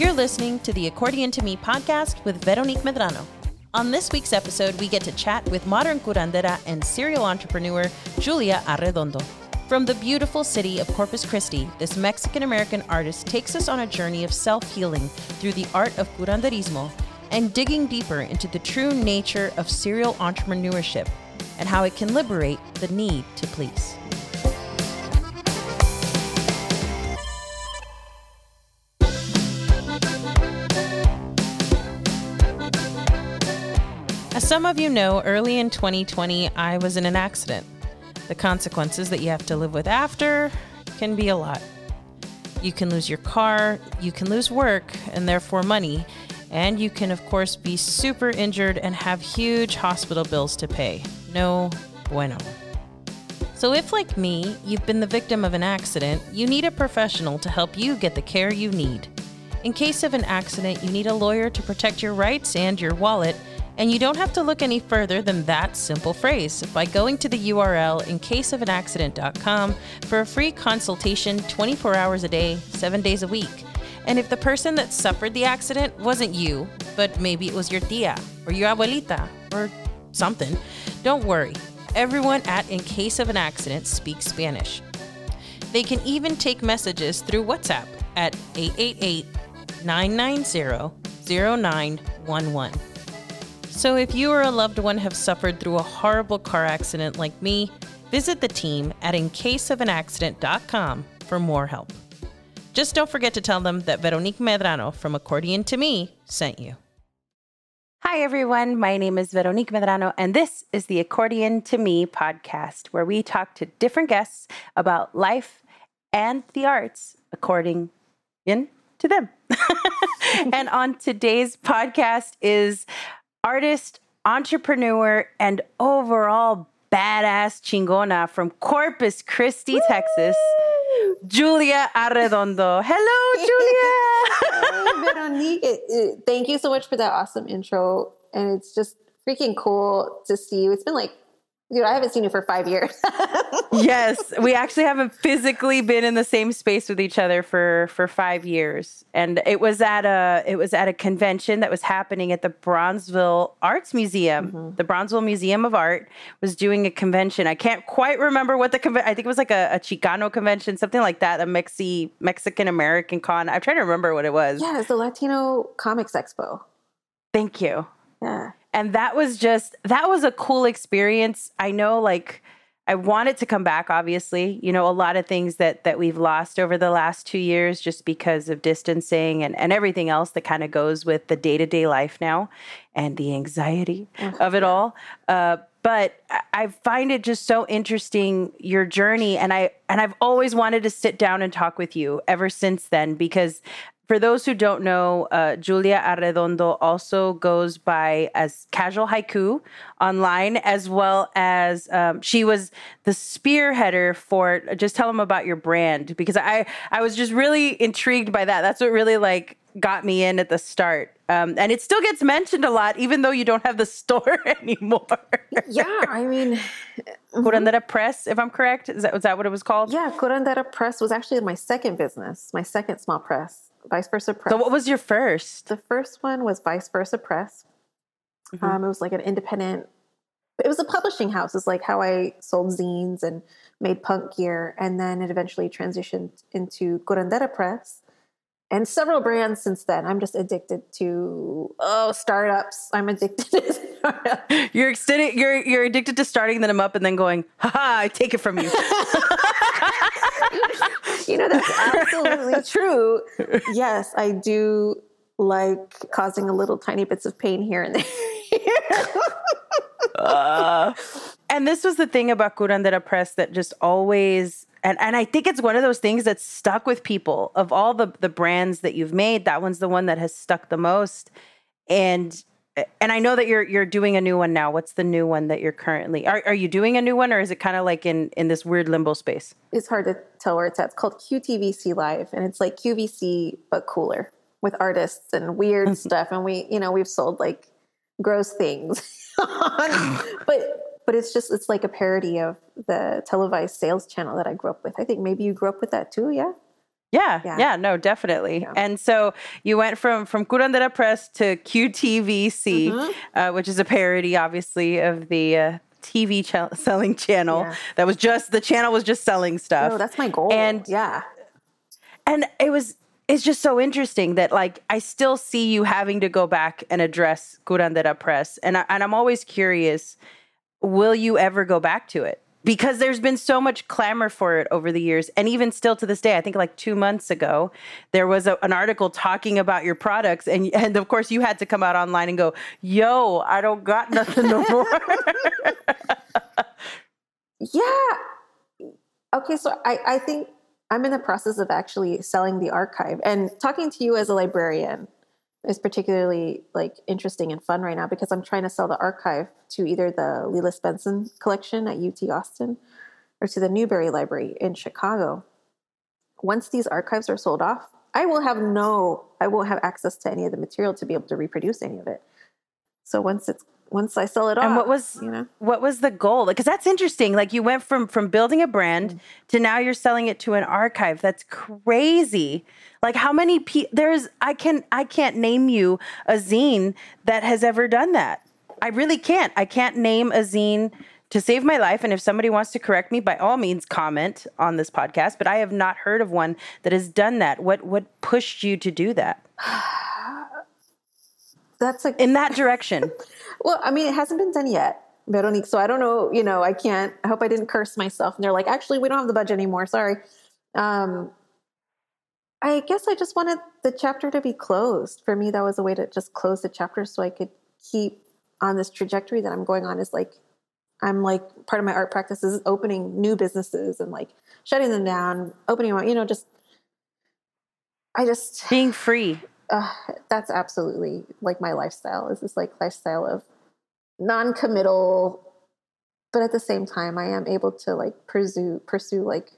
You're listening to the Accordion to Me podcast with Veronique Medrano. On this week's episode, we get to chat with modern curandera and serial entrepreneur Julia Arredondo. From the beautiful city of Corpus Christi, this Mexican American artist takes us on a journey of self healing through the art of curanderismo and digging deeper into the true nature of serial entrepreneurship and how it can liberate the need to please. As some of you know, early in 2020, I was in an accident. The consequences that you have to live with after can be a lot. You can lose your car, you can lose work, and therefore money, and you can, of course, be super injured and have huge hospital bills to pay. No bueno. So, if like me, you've been the victim of an accident, you need a professional to help you get the care you need. In case of an accident, you need a lawyer to protect your rights and your wallet and you don't have to look any further than that simple phrase by going to the URL incaseofanaccident.com for a free consultation 24 hours a day, 7 days a week. And if the person that suffered the accident wasn't you, but maybe it was your tia or your abuelita or something, don't worry. Everyone at In Case of an Accident speaks Spanish. They can even take messages through WhatsApp at 888 990 0911. So, if you or a loved one have suffered through a horrible car accident like me, visit the team at incaseofanaccident.com for more help. Just don't forget to tell them that Veronique Medrano from Accordion to Me sent you. Hi, everyone. My name is Veronique Medrano, and this is the Accordion to Me podcast, where we talk to different guests about life and the arts according in to them. and on today's podcast is artist, entrepreneur, and overall badass chingona from Corpus Christi, Woo! Texas, Julia Arredondo. Hello, Julia. Veronique, thank you so much for that awesome intro. And it's just freaking cool to see you. It's been like Dude, I haven't seen you for five years. yes, we actually haven't physically been in the same space with each other for for five years, and it was at a it was at a convention that was happening at the Bronzeville Arts Museum. Mm-hmm. The Bronzeville Museum of Art was doing a convention. I can't quite remember what the convention. I think it was like a, a Chicano convention, something like that, a Mexi Mexican American con. I'm trying to remember what it was. Yeah, it's the Latino Comics Expo. Thank you. Yeah and that was just that was a cool experience i know like i wanted to come back obviously you know a lot of things that that we've lost over the last two years just because of distancing and and everything else that kind of goes with the day-to-day life now and the anxiety mm-hmm. of it all uh, but I find it just so interesting your journey and I and I've always wanted to sit down and talk with you ever since then because for those who don't know, uh, Julia Arredondo also goes by as Casual Haiku online, as well as um, she was the spearheader for. Just tell them about your brand because I I was just really intrigued by that. That's what really like got me in at the start. Um, and it still gets mentioned a lot, even though you don't have the store anymore. yeah, I mean, mm-hmm. Curandera Press, if I'm correct, is that was that what it was called? Yeah, Curandera Press was actually my second business, my second small press. Vice Versa Press. So, what was your first? The first one was Vice Versa Press. Mm-hmm. Um, it was like an independent. It was a publishing house. It's like how I sold zines and made punk gear, and then it eventually transitioned into Curandera Press, and several brands since then. I'm just addicted to oh startups. I'm addicted to startups. You're extended, you're you're addicted to starting them up and then going, ha ha, I take it from you. you know, that's absolutely true. Yes, I do like causing a little tiny bits of pain here and there. uh, and this was the thing about Curandera Press that just always and and I think it's one of those things that's stuck with people of all the the brands that you've made. That one's the one that has stuck the most. And and I know that you're you're doing a new one now. What's the new one that you're currently? Are are you doing a new one, or is it kind of like in in this weird limbo space? It's hard to tell where it's at. It's called QTVC Live, and it's like QVC but cooler with artists and weird mm-hmm. stuff. And we, you know, we've sold like gross things, but but it's just it's like a parody of the televised sales channel that I grew up with. I think maybe you grew up with that too, yeah. Yeah, yeah, yeah, no, definitely. Yeah. And so you went from from Curandera Press to QTVC, mm-hmm. uh, which is a parody, obviously, of the uh, TV ch- selling channel. Yeah. That was just the channel was just selling stuff. No, that's my goal. And yeah, and it was it's just so interesting that like I still see you having to go back and address Curandera Press, and I, and I'm always curious, will you ever go back to it? Because there's been so much clamor for it over the years, and even still to this day, I think like two months ago, there was a, an article talking about your products, and and of course you had to come out online and go, "Yo, I don't got nothing no more." yeah. Okay, so I I think I'm in the process of actually selling the archive and talking to you as a librarian is particularly like interesting and fun right now because I'm trying to sell the archive to either the Nettie Lee Benson collection at UT Austin or to the Newberry Library in Chicago. Once these archives are sold off, I will have no, I won't have access to any of the material to be able to reproduce any of it. So once it's once I sell it off. And what was you know what was the goal? Because that's interesting. Like you went from from building a brand mm-hmm. to now you're selling it to an archive. That's crazy. Like how many people there's I can I can't name you a zine that has ever done that. I really can't. I can't name a zine to save my life. And if somebody wants to correct me, by all means, comment on this podcast. But I have not heard of one that has done that. What what pushed you to do that? That's like in that direction. well, I mean, it hasn't been done yet. Veronique. So I don't know, you know, I can't, I hope I didn't curse myself. And they're like, actually, we don't have the budget anymore. Sorry. Um, I guess I just wanted the chapter to be closed. For me, that was a way to just close the chapter so I could keep on this trajectory that I'm going on is like, I'm like, part of my art practice is opening new businesses and like shutting them down, opening them, you know, just, I just. Being free uh, that's absolutely like my lifestyle is this like lifestyle of non-committal but at the same time i am able to like pursue pursue like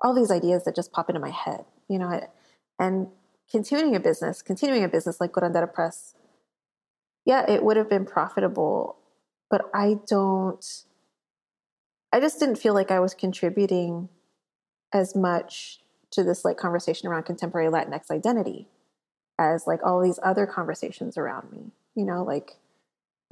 all these ideas that just pop into my head you know and continuing a business continuing a business like Curandera press yeah it would have been profitable but i don't i just didn't feel like i was contributing as much to this like conversation around contemporary latinx identity as like all these other conversations around me. You know, like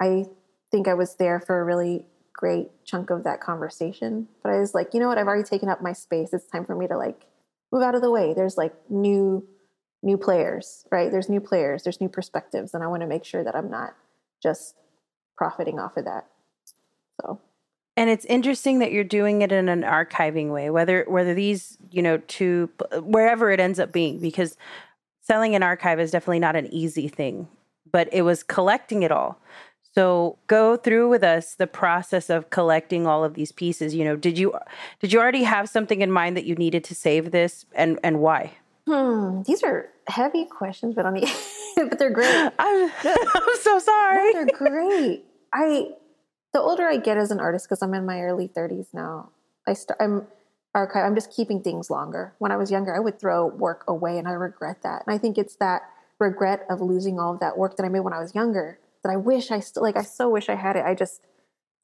I think I was there for a really great chunk of that conversation, but I was like, you know what, I've already taken up my space. It's time for me to like move out of the way. There's like new new players, right? There's new players, there's new perspectives, and I want to make sure that I'm not just profiting off of that. So and it's interesting that you're doing it in an archiving way, whether whether these, you know, to wherever it ends up being, because selling an archive is definitely not an easy thing, but it was collecting it all. So go through with us the process of collecting all of these pieces. You know, did you did you already have something in mind that you needed to save this, and and why? Hmm, these are heavy questions, but on the but they're great. I'm, I'm so sorry. No, they're great. I the older I get as an artist, because I'm in my early 30s now, I start. I'm archive. I'm just keeping things longer. When I was younger, I would throw work away and I regret that. And I think it's that regret of losing all of that work that I made when I was younger that I wish I still like I so wish I had it. I just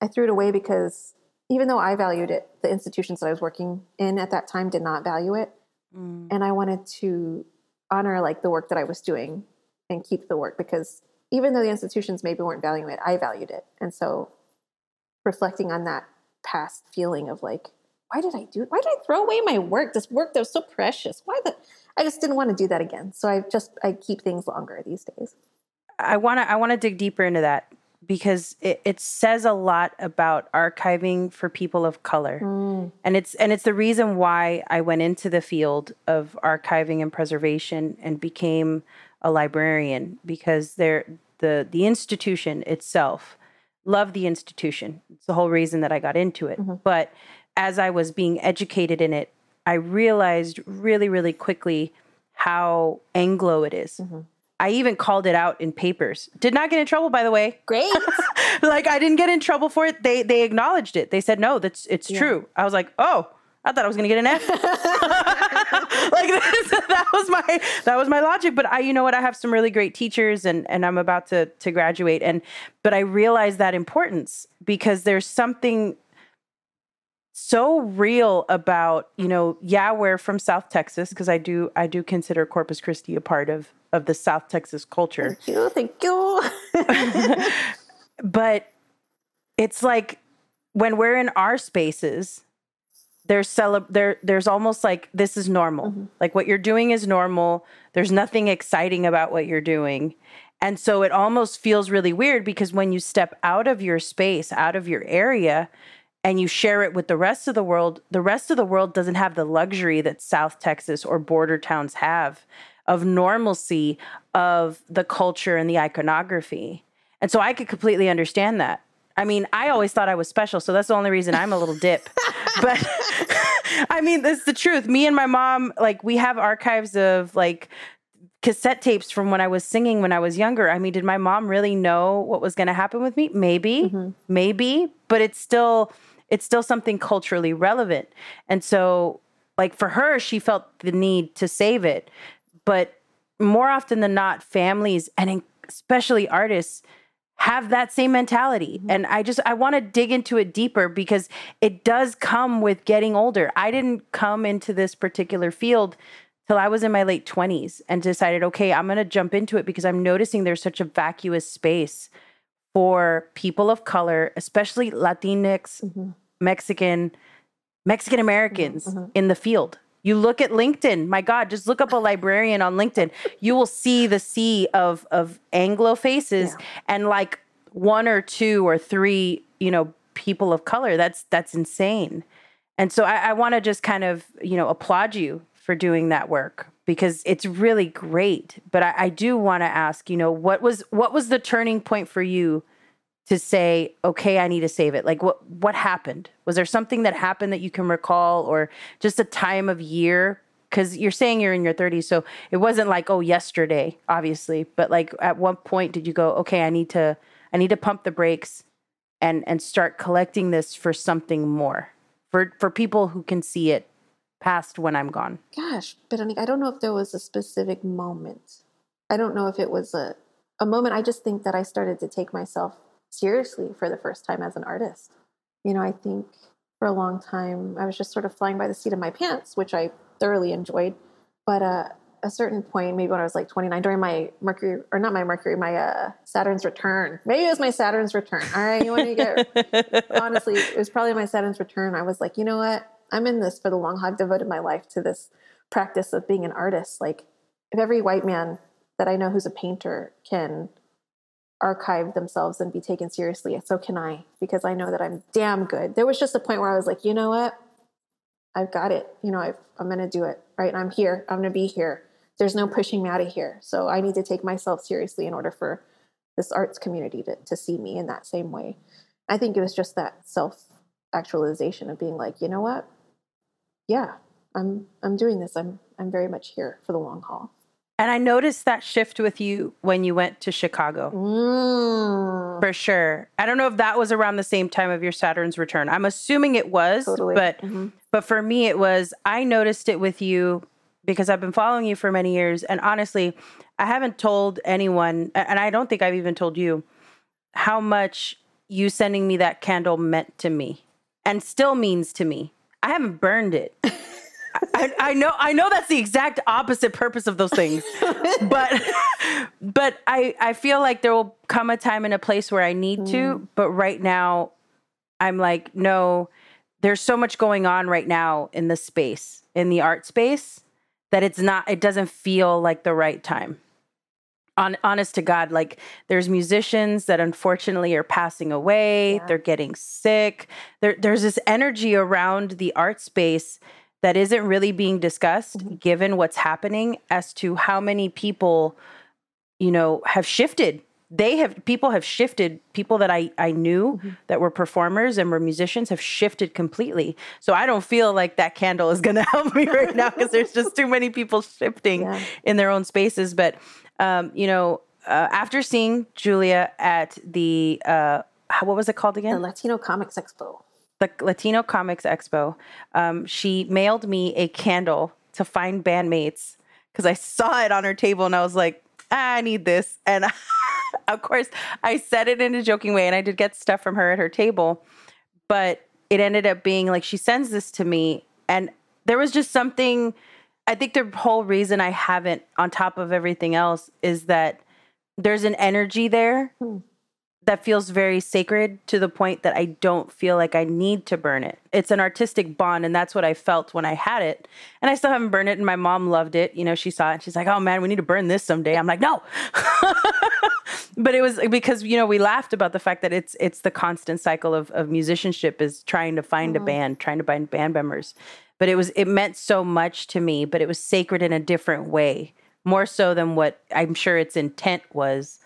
I threw it away because even though I valued it, the institutions that I was working in at that time did not value it. Mm. And I wanted to honor like the work that I was doing and keep the work because even though the institutions maybe weren't valuing it, I valued it. And so reflecting on that past feeling of like why did I do it? Why did I throw away my work? This work that was so precious. Why the I just didn't want to do that again. So I just I keep things longer these days. I wanna I wanna dig deeper into that because it, it says a lot about archiving for people of color. Mm. And it's and it's the reason why I went into the field of archiving and preservation and became a librarian because there the the institution itself love the institution. It's the whole reason that I got into it. Mm-hmm. But as I was being educated in it, I realized really, really quickly how Anglo it is. Mm-hmm. I even called it out in papers. Did not get in trouble, by the way. Great. like I didn't get in trouble for it. They they acknowledged it. They said no, that's it's yeah. true. I was like, oh, I thought I was gonna get an F. like that was my that was my logic. But I, you know what, I have some really great teachers, and and I'm about to to graduate, and but I realized that importance because there's something so real about you know yeah we're from south texas because i do i do consider corpus christi a part of of the south texas culture. Thank you thank you. But it's like when we're in our spaces there's cele- there there's almost like this is normal. Mm-hmm. like what you're doing is normal. There's nothing exciting about what you're doing. And so it almost feels really weird because when you step out of your space out of your area and you share it with the rest of the world, the rest of the world doesn't have the luxury that South Texas or border towns have of normalcy of the culture and the iconography. And so I could completely understand that. I mean, I always thought I was special, so that's the only reason I'm a little dip. but I mean, that's the truth. Me and my mom, like, we have archives of like cassette tapes from when I was singing when I was younger. I mean, did my mom really know what was going to happen with me? Maybe, mm-hmm. maybe, but it's still it's still something culturally relevant. And so, like for her, she felt the need to save it. But more often than not, families and especially artists have that same mentality. Mm-hmm. And I just I want to dig into it deeper because it does come with getting older. I didn't come into this particular field till I was in my late 20s and decided, okay, I'm going to jump into it because I'm noticing there's such a vacuous space for people of color, especially Latinx, mm-hmm. Mexican, Mexican Americans mm-hmm. mm-hmm. in the field. You look at LinkedIn. My God, just look up a librarian on LinkedIn. You will see the sea of of Anglo faces yeah. and like one or two or three, you know, people of color. That's that's insane. And so I, I want to just kind of, you know, applaud you for doing that work because it's really great. But I, I do want to ask, you know, what was what was the turning point for you to say, okay, I need to save it? Like what what happened? Was there something that happened that you can recall or just a time of year? Because you're saying you're in your 30s, so it wasn't like, oh, yesterday, obviously. But like at what point did you go, okay, I need to I need to pump the brakes and and start collecting this for something more? For for people who can see it past when I'm gone? Gosh, but I don't know if there was a specific moment. I don't know if it was a, a moment. I just think that I started to take myself seriously for the first time as an artist. You know, I think for a long time I was just sort of flying by the seat of my pants, which I thoroughly enjoyed. But uh, a certain point, maybe when I was like 29, during my Mercury, or not my Mercury, my uh, Saturn's return. Maybe it was my Saturn's return. All right, you want to get honestly, it was probably my Saturn's return. I was like, you know what? I'm in this for the long haul. I've devoted my life to this practice of being an artist. Like, if every white man that I know who's a painter can archive themselves and be taken seriously, so can I, because I know that I'm damn good. There was just a point where I was like, you know what? I've got it. You know, i am going to do it, right? I'm here. I'm going to be here. There's no pushing me out of here. So I need to take myself seriously in order for this arts community to, to see me in that same way. I think it was just that self actualization of being like, you know what? Yeah, I'm I'm doing this. I'm I'm very much here for the long haul. And I noticed that shift with you when you went to Chicago. Mm. For sure. I don't know if that was around the same time of your Saturn's return. I'm assuming it was, totally. but mm-hmm. but for me it was I noticed it with you because I've been following you for many years and honestly, I haven't told anyone and I don't think I've even told you how much you sending me that candle meant to me and still means to me. I haven't burned it. I, I, know I know that's the exact opposite purpose of those things. but but I I feel like there will come a time and a place where I need mm. to, but right now I'm like no there's so much going on right now in the space, in the art space that it's not it doesn't feel like the right time on, honest to God, like there's musicians that unfortunately are passing away, yeah. they're getting sick. There, there's this energy around the art space that isn't really being discussed mm-hmm. given what's happening as to how many people, you know, have shifted. They have people have shifted. People that I I knew mm-hmm. that were performers and were musicians have shifted completely. So I don't feel like that candle is going to help me right now because there's just too many people shifting yeah. in their own spaces. But um, you know, uh, after seeing Julia at the uh, what was it called again? The Latino Comics Expo. The Latino Comics Expo. Um, she mailed me a candle to find bandmates because I saw it on her table and I was like, ah, I need this. And of course, I said it in a joking way, and I did get stuff from her at her table. But it ended up being like she sends this to me and there was just something I think the whole reason I haven't on top of everything else is that there's an energy there hmm. that feels very sacred to the point that I don't feel like I need to burn it. It's an artistic bond, and that's what I felt when I had it. And I still haven't burned it, and my mom loved it. You know, she saw it and she's like, oh man, we need to burn this someday. I'm like, no. but it was because, you know, we laughed about the fact that it's it's the constant cycle of, of musicianship is trying to find mm-hmm. a band, trying to find band members. But it was it meant so much to me, but it was sacred in a different way more so than what I'm sure its intent was,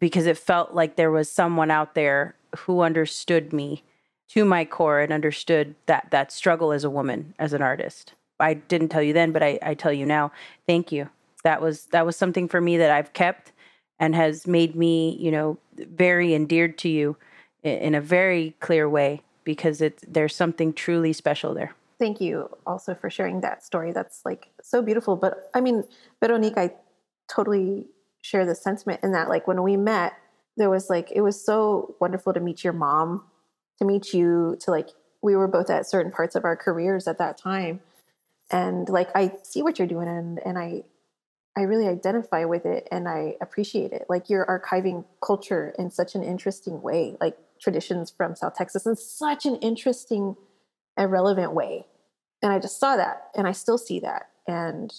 because it felt like there was someone out there who understood me to my core and understood that that struggle as a woman, as an artist. I didn't tell you then, but I, I tell you now. Thank you. That was that was something for me that I've kept and has made me, you know, very endeared to you in, in a very clear way because it's there's something truly special there thank you also for sharing that story. That's like so beautiful. But I mean, Veronique, I totally share the sentiment in that, like, when we met, there was like, it was so wonderful to meet your mom, to meet you, to like, we were both at certain parts of our careers at that time. And like, I see what you're doing and, and I, I really identify with it and I appreciate it. Like you're archiving culture in such an interesting way, like traditions from South Texas in such an interesting a relevant way. And I just saw that and I still see that. And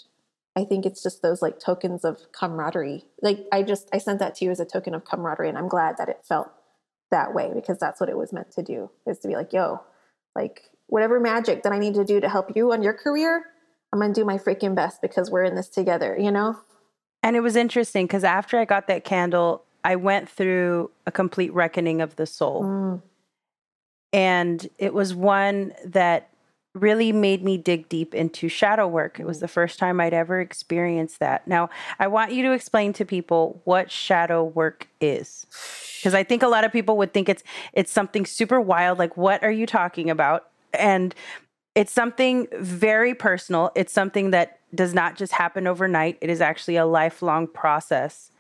I think it's just those like tokens of camaraderie. Like I just I sent that to you as a token of camaraderie and I'm glad that it felt that way because that's what it was meant to do is to be like, yo, like whatever magic that I need to do to help you on your career, I'm gonna do my freaking best because we're in this together, you know? And it was interesting because after I got that candle, I went through a complete reckoning of the soul. Mm. And it was one that really made me dig deep into shadow work. It was the first time I'd ever experienced that. Now, I want you to explain to people what shadow work is. Because I think a lot of people would think it's it's something super wild like what are you talking about? And it's something very personal. It's something that does not just happen overnight. It is actually a lifelong process.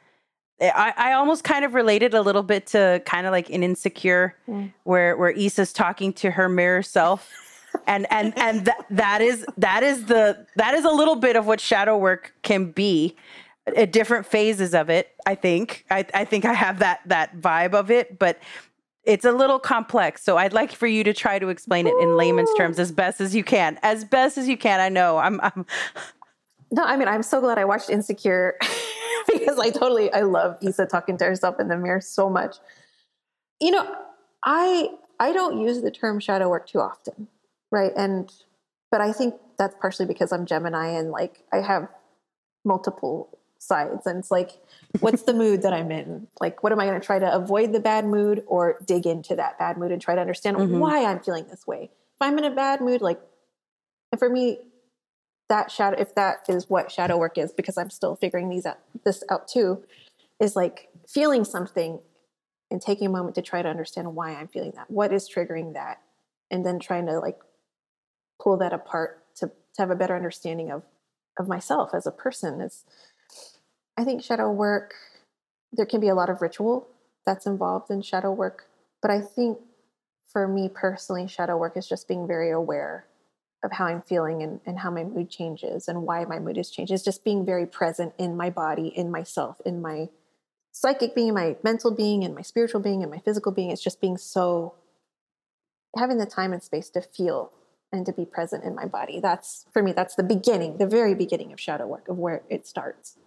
I, I almost kind of related a little bit to kind of like an insecure mm. where where Issa's talking to her mirror self. and and and th- that is that is the that is a little bit of what shadow work can be at different phases of it i think i i think i have that that vibe of it but it's a little complex so i'd like for you to try to explain it in layman's terms as best as you can as best as you can i know i'm, I'm no i mean i'm so glad i watched insecure because I totally I love Issa talking to herself in the mirror so much. You know, I I don't use the term shadow work too often, right? And but I think that's partially because I'm Gemini and like I have multiple sides and it's like what's the mood that I'm in? Like what am I going to try to avoid the bad mood or dig into that bad mood and try to understand mm-hmm. why I'm feeling this way? If I'm in a bad mood like and for me that shadow if that is what shadow work is because i'm still figuring these out this out too is like feeling something and taking a moment to try to understand why i'm feeling that what is triggering that and then trying to like pull that apart to, to have a better understanding of of myself as a person. Is i think shadow work there can be a lot of ritual that's involved in shadow work but i think for me personally shadow work is just being very aware of how I'm feeling and, and how my mood changes and why my mood is changed. It's just being very present in my body, in myself, in my psychic being, my mental being, and my spiritual being, and my physical being. It's just being so having the time and space to feel and to be present in my body. That's for me, that's the beginning, the very beginning of shadow work, of where it starts.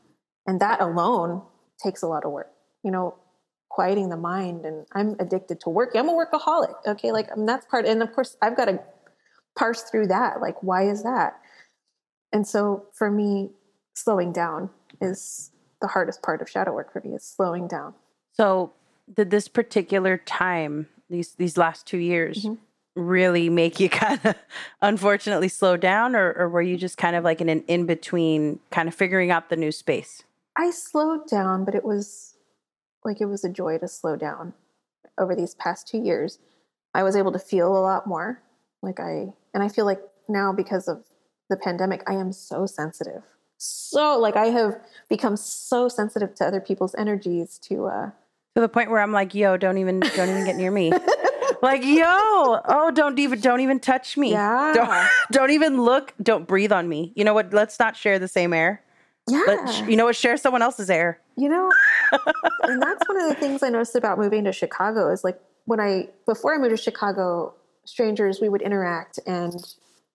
And that alone takes a lot of work. You know, quieting the mind and I'm addicted to work. I'm a workaholic. Okay. Like mean, that's part. And of course I've got to parse through that. Like, why is that? And so for me, slowing down is the hardest part of shadow work for me is slowing down. So did this particular time, these these last two years, mm-hmm. really make you kind of unfortunately slow down or, or were you just kind of like in an in-between kind of figuring out the new space? I slowed down, but it was like it was a joy to slow down over these past two years. I was able to feel a lot more. Like I and I feel like now because of the pandemic, I am so sensitive. So like I have become so sensitive to other people's energies to uh to the point where I'm like, yo, don't even don't even get near me. like, yo, oh, don't even don't even touch me. Yeah. Don't, don't even look. Don't breathe on me. You know what? Let's not share the same air. Yeah. Let, you know what? Share someone else's air. You know, and that's one of the things I noticed about moving to Chicago is like when I before I moved to Chicago, strangers we would interact and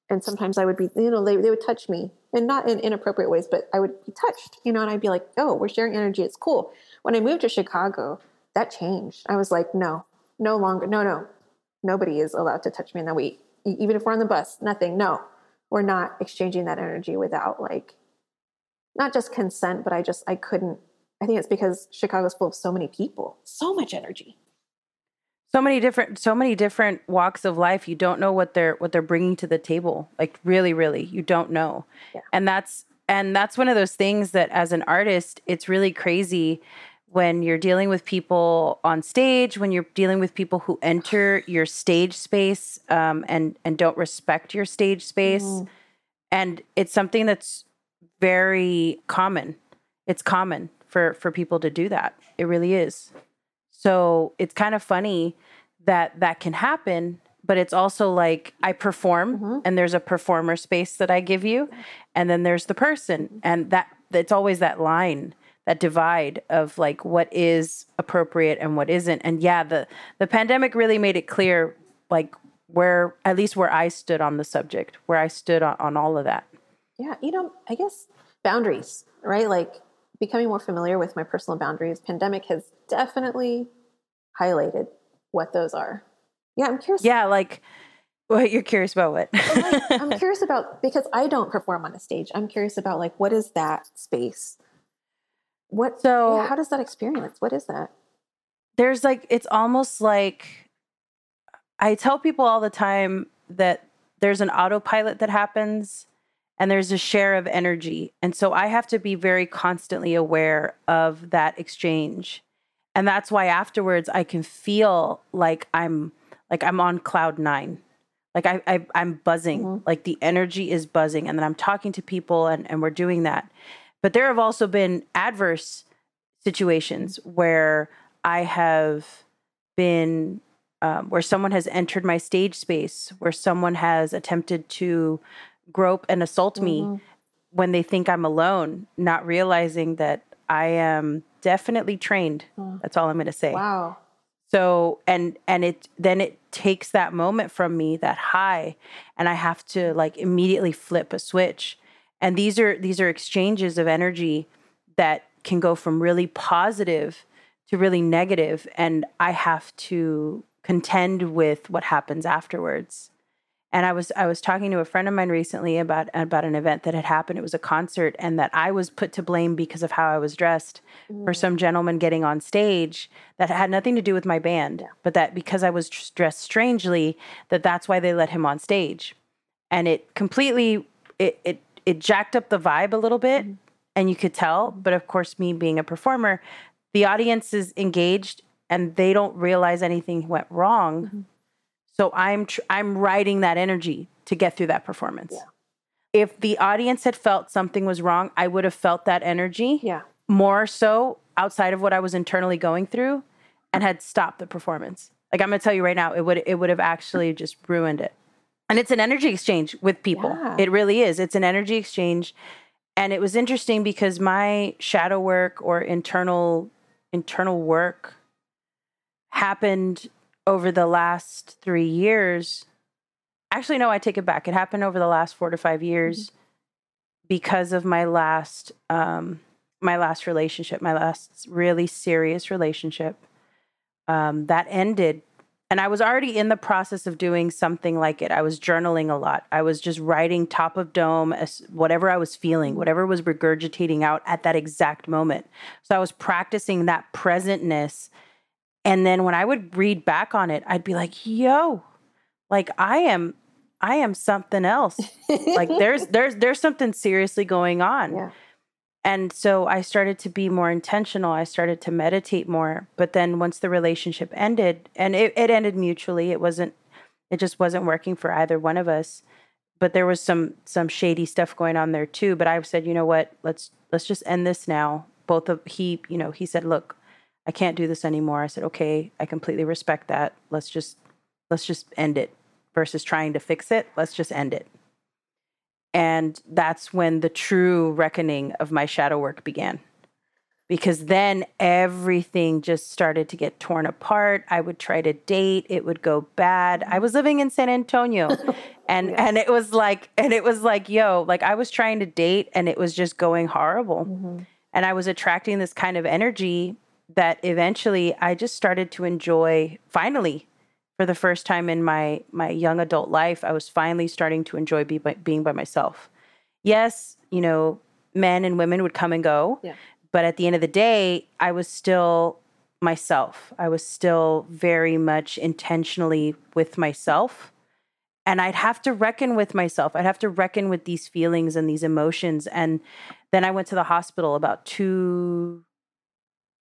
and sometimes I would be you know they they would touch me and not in inappropriate ways, but I would be touched, you know, and I'd be like, oh, we're sharing energy, it's cool. When I moved to Chicago, that changed. I was like, no, no longer, no, no, nobody is allowed to touch me in that way. Even if we're on the bus, nothing. No, we're not exchanging that energy without like not just consent, but I just I couldn't. I think it's because Chicago's full of so many people, so much energy, so many different, so many different walks of life. You don't know what they're what they're bringing to the table. Like really, really, you don't know. Yeah. And that's and that's one of those things that as an artist, it's really crazy when you're dealing with people on stage, when you're dealing with people who enter your stage space um, and and don't respect your stage space, Mm. and it's something that's very common. It's common for for people to do that. It really is. So it's kind of funny that that can happen, but it's also like I perform Mhm. and there's a performer space that I give you, and then there's the person, and that it's always that line that divide of like what is appropriate and what isn't and yeah the the pandemic really made it clear like where at least where i stood on the subject where i stood on, on all of that Yeah, you know, I guess boundaries, right? Like becoming more familiar with my personal boundaries. Pandemic has definitely highlighted what those are. Yeah, I'm curious. yeah like what you're curious about what like, I'm curious about because I don't perform on a stage. I'm curious about like what is that space? What So- yeah, how does that experience? What is that? there's like it's almost like I tell people all the time that there's an autopilot that happens and there's a share of energy. And so I have to be very constantly aware of that exchange. And that's why afterwards I can feel like I'm like I'm on cloud 9. Like I, I I'm buzzing. Mhm. Like the energy is buzzing and then I'm talking to people and and we're doing that. But there have also been adverse situations where I have been um, where someone has entered my stage space, where someone has attempted to grope and assault me Mhm. when they think I'm alone, not realizing that I am definitely trained. Mm. That's all I'm going to say. Wow. So and and it then it takes that moment from me, that high, and I have to like immediately flip a switch. And these are these are exchanges of energy that can go from really positive to really negative, and I have to contend with what happens afterwards. And I was I was talking to a friend of mine recently about about an event that had happened. It was a concert, and that I was put to blame because of how I was dressed for some gentleman getting on stage that had nothing to do with my band, but that because I was dressed strangely, that that's why they let him on stage, and it completely it it it jacked up the vibe a little bit, mm-hmm. and you could tell. But of course, me being a performer, the audience is engaged and they don't realize anything went wrong. Mm-hmm. So I'm tr- I'm riding that energy to get through that performance. Yeah. If the audience had felt something was wrong, I would have felt that energy Yeah. more so outside of what I was internally going through and had stopped the performance. Like I'm gonna tell you right now, it would it would have actually just ruined it. And it's an energy exchange with people. Yeah. It really is. It's an energy exchange. And it was interesting because my shadow work or internal internal work happened over the last three years. Actually, no, I take it back. It happened over the last four to five years because of my last um, my last relationship, my last really serious relationship um, that ended. And I was already in the process of doing something like it. I was journaling a lot. I was just writing top of dome, as whatever I was feeling, whatever was regurgitating out at that exact moment. So I was practicing that presentness. And then when I would read back on it, I'd be like, yo, like I am, I am something else. like there's, there's, there's something seriously going on. Yeah. And so I started to be more intentional. I started to meditate more. But then once the relationship ended, and it, it ended mutually, it wasn't, it just wasn't working for either one of us. But there was some some shady stuff going on there too. But I said, you know what, let's let's just end this now. Both of he, you know, he said, look, I can't do this anymore. I said, okay, I completely respect that. Let's just let's just end it versus trying to fix it. Let's just end it. And that's when the true reckoning of my shadow work began. Because then everything just started to get torn apart. I would try to date, it would go bad. I was living in San Antonio and Yeah. and it was like and it was like, yo, like I was trying to date and it was just going horrible. Mhm. And I was attracting this kind of energy that eventually I just started to enjoy finally for the first time in my my young adult life i was finally starting to enjoy be by, being by myself. Yes you know men and women would come and go Yeah. but at the end of the day i was still myself. I was still very much intentionally with myself and i'd have to reckon with myself. I'd have to reckon with these feelings and these emotions and then i went to the hospital about two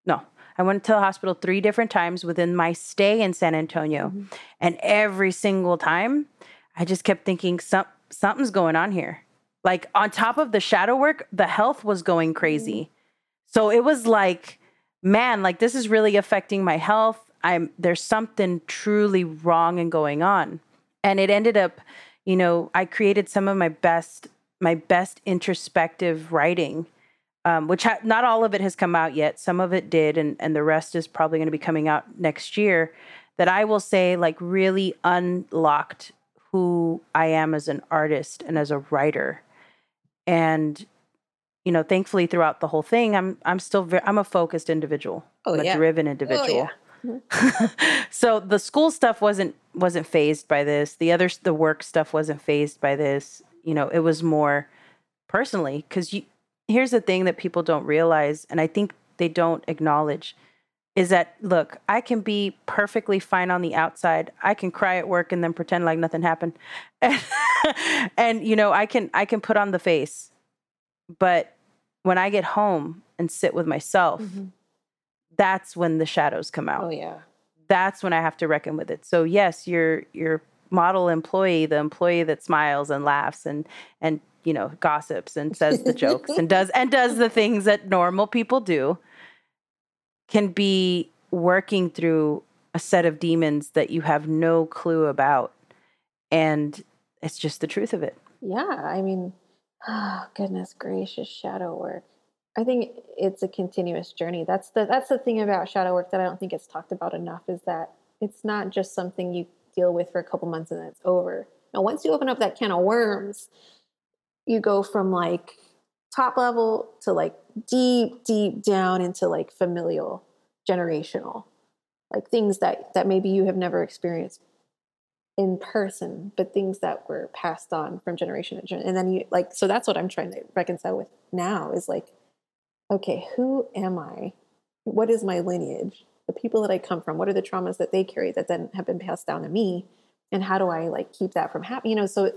no I went to the hospital three different times within my stay in San Antonio. Mhm. And every single time, I just kept thinking, Some, something's going on here. Like, on top of the shadow work, the health was going crazy. So it was like, man, like, this is really affecting my health. I'm, there's something truly wrong and going on. And it ended up, you know, I created some of my best, my best introspective writing um, which ha- not all of it has come out yet. Some of it did, and and the rest is probably going to be coming out next year. That I will say, like, really unlocked who I am as an artist and as a writer, and you know, thankfully throughout the whole thing, I'm I'm still very, I'm a focused individual, Oh, I'm a driven individual. yeah. so the school stuff wasn't wasn't phased by this. The other the work stuff wasn't phased by this. You know, it was more personally because you. Here's the thing that people don't realize, and I think they don't acknowledge, is that look, I can be perfectly fine on the outside. I can cry at work and then pretend like nothing happened, and, and you know, I can I can put on the face, but when I get home and sit with myself, Mhm. that's when the shadows come out Oh yeah. that's when I have to reckon with it. So yes, your your model employee, the employee that smiles and laughs and and you know gossips and says the jokes and does and does the things that normal people do, can be working through a set of demons that you have no clue about, and it's just the truth of it. Yeah, I mean, oh, goodness gracious, shadow work. I think it's a continuous journey. That's the that's the thing about shadow work that I don't think it's talked about enough is that it's not just something you deal with for a couple months and then it's over. Now, once you open up that can of worms, you go from like top level to like deep, deep down into like familial, generational, like things that that maybe you have never experienced in person, but things that were passed on from generation to generation. And then you like, so that's what I'm trying to reconcile with now is like, okay, who am I? What is my lineage? The people that I come from, what are the traumas that they carry that then have been passed down to me? And how do I like keep that from happening? You know, so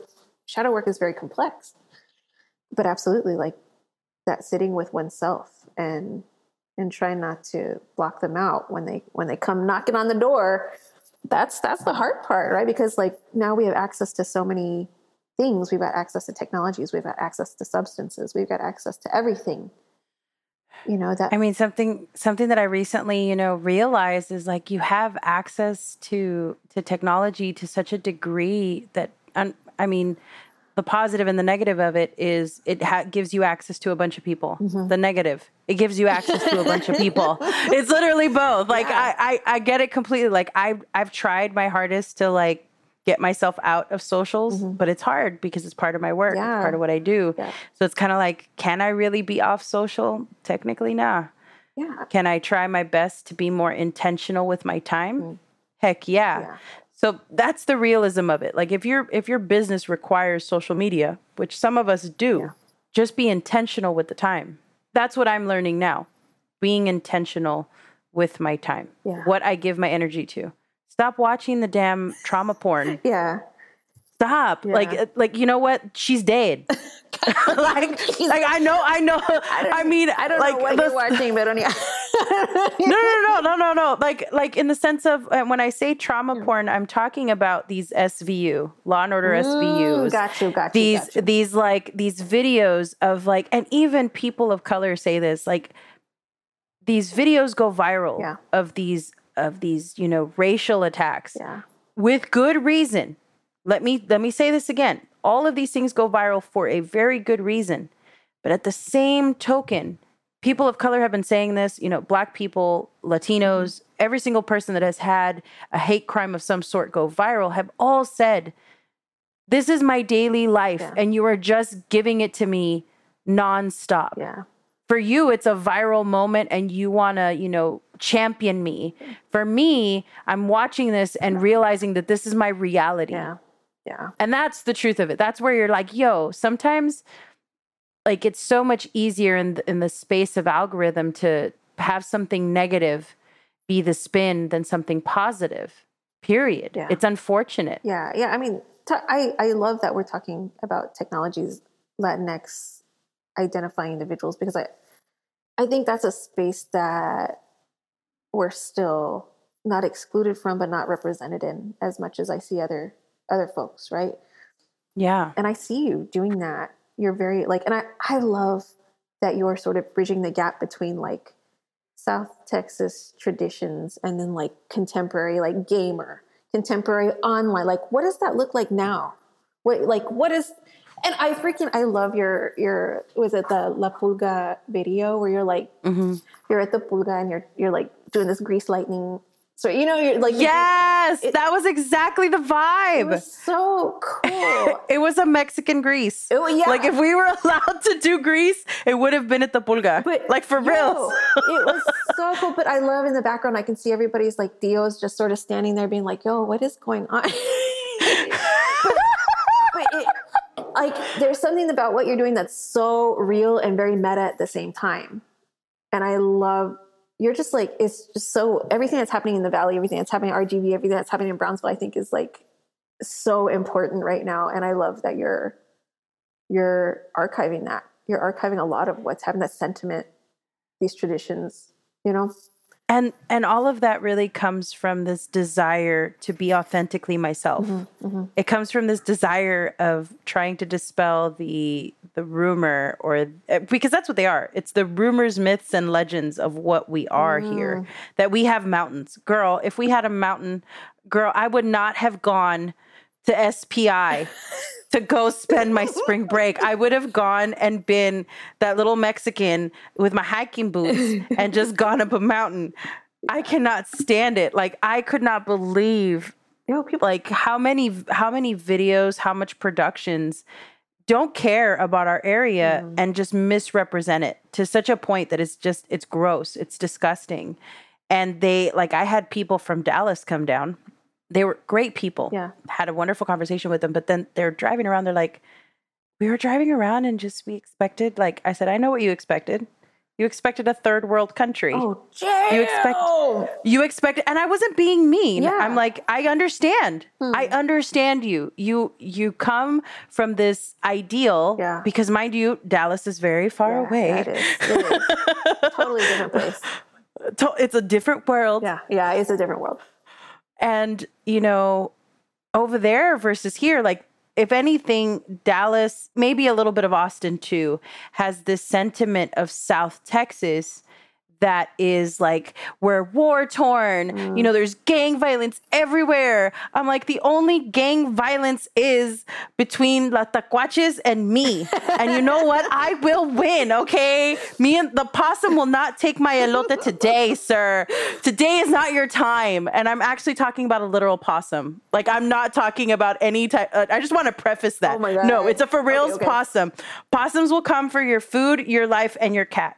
shadow work is very complex, but absolutely like that sitting with oneself and and trying not to block them out when they when they come knocking on the door. That's that's the hard part right? Because like now we have access to so many things. We've got access to technologies. We've got access to substances. We've got access to everything. You know that I mean, something something that I recently, you know, realized is like you have access to to technology to such a degree that, I mean, the positive and the negative of it is it ha- gives you access to a bunch of people. Mhm. The negative, it gives you access to a bunch of people. It's literally both. Like Yeah. I, I, I get it completely. Like I, I've tried my hardest to like get myself out of socials, Mhm. but it's hard because it's part of my work. Yeah. It's part of what I do. Yeah. So it's kind of like, can I really be off social? Technically, nah. yeah Can I try my best to be more intentional with my time? Mm. Heck yeah. So that's the realism of it. Like if your if your business requires social media, which some of us do, Yeah. just be intentional with the time. That's what I'm learning now. Being intentional with my time. Yeah. What I give my energy to. Stop watching the damn trauma porn. yeah Stop. Like Yeah. uh, like you know what? She's dead. like like I know I know I, mean i don't like know what the- you're watching but only no, no, no, no, no, no. Like, like in the sense of uh, when I say trauma porn, I'm talking about these SVU, Law and Order SVUs. Mm, got you got you these, got you. these like these videos of like, and even people of color say this. Like, these videos go viral Yeah. of these of these you know racial attacks yeah with good reason. Let me let me say this again. All of these things go viral for a very good reason. But at the same token, people of color have been saying this, you know, black people, Latinos, mm-hmm. every single person that has had a hate crime of some sort go viral have all said, This is my daily life, Yeah. and you are just giving it to me nonstop. Yeah. For you, it's a viral moment and you wanna, you know, champion me. Mm. For me, I'm watching this and realizing that this is my reality. Yeah. Yeah. And that's the truth of it. That's where you're like, yo, sometimes like it's so much easier in the, in the space of algorithm to have something negative be the spin than something positive. Period. Yeah. It's unfortunate. Yeah, yeah. I mean, t- I I love that we're talking about technologies Latinx identifying individuals because I I think that's a space that we're still not excluded from, but not represented in as much as I see other other folks, right? Yeah. And I see you doing that. You're very like, and I I love that you're sort of bridging the gap between like South Texas traditions and then like contemporary, like gamer, contemporary online. Like, what does that look like now? What like what is? And I freaking I love your your was it the La Pulga video where you're like mm-hmm. you're at the Pulga and you're you're like doing this grease lightning. So you know you're like Yes, it- that was exactly the It vibe. was so cool. It was a Mexican grease. Oh, yeah. Like if we were allowed to do grease, it would have been at the pulga. But like for real. it was so cool. But I love in the background, I can see everybody's like Dio's just sort of standing there being like, yo, what is going on? but but it, like there's something about what you're doing that's so real and very meta at the same time. And I love you're just like it's just so everything that's happening in the valley, everything that's happening in RGV, everything that's happening in Brownsville, I think is like so important right now. And I love that you're you're archiving that. You're archiving a lot of what's happening, that sentiment, these traditions, you know? And and all of that really comes from this desire to be authentically myself. Mm-hmm, it comes from this desire of trying to dispel the the rumor or uh, because that's what they are. It's the rumors myths and legends of what we are here. That we have mountains. Girl if we had a mountain girl i would not have gone to SPI to go spend my spring break. I would have gone and been that little Mexican with my hiking boots and just gone up a mountain. I cannot stand it. Like I could not believe You know, people like how many how many videos, how much productions don't care about our area Mm. and just misrepresent it to such a point that it's just it's gross, it's disgusting. And they like I had people from Dallas come down. They were great people. Yeah. Had a wonderful conversation with them, but then they're driving around they're like we were driving around and just we expected like I said I know what you expected. You expected a third world country. Oh, damn. You expect- You expect and I wasn't being mean. Yeah. I'm like I understand. Hmm. I understand you. You you come from this ideal Yeah. because mind you Dallas is very far Yeah, away. It is. It is. totally different place. It's a different world Yeah. Yeah. It's a different world. And you know over there versus here like if anything Dallas maybe a little bit of Austin too has this sentiment of South Texas that is like we're war torn you know there's gang violence everywhere. I'm like the only gang violence is between la tacuaches and me. And you know what? I will win okay? Me and the possum will not take my elote today sir. Today is not your time. And i'm actually talking about a literal possum. Like i'm not talking about any type uh, i just want to preface that. Oh my no it's a for reals okay. possum. Possums will come for your food your life and your cat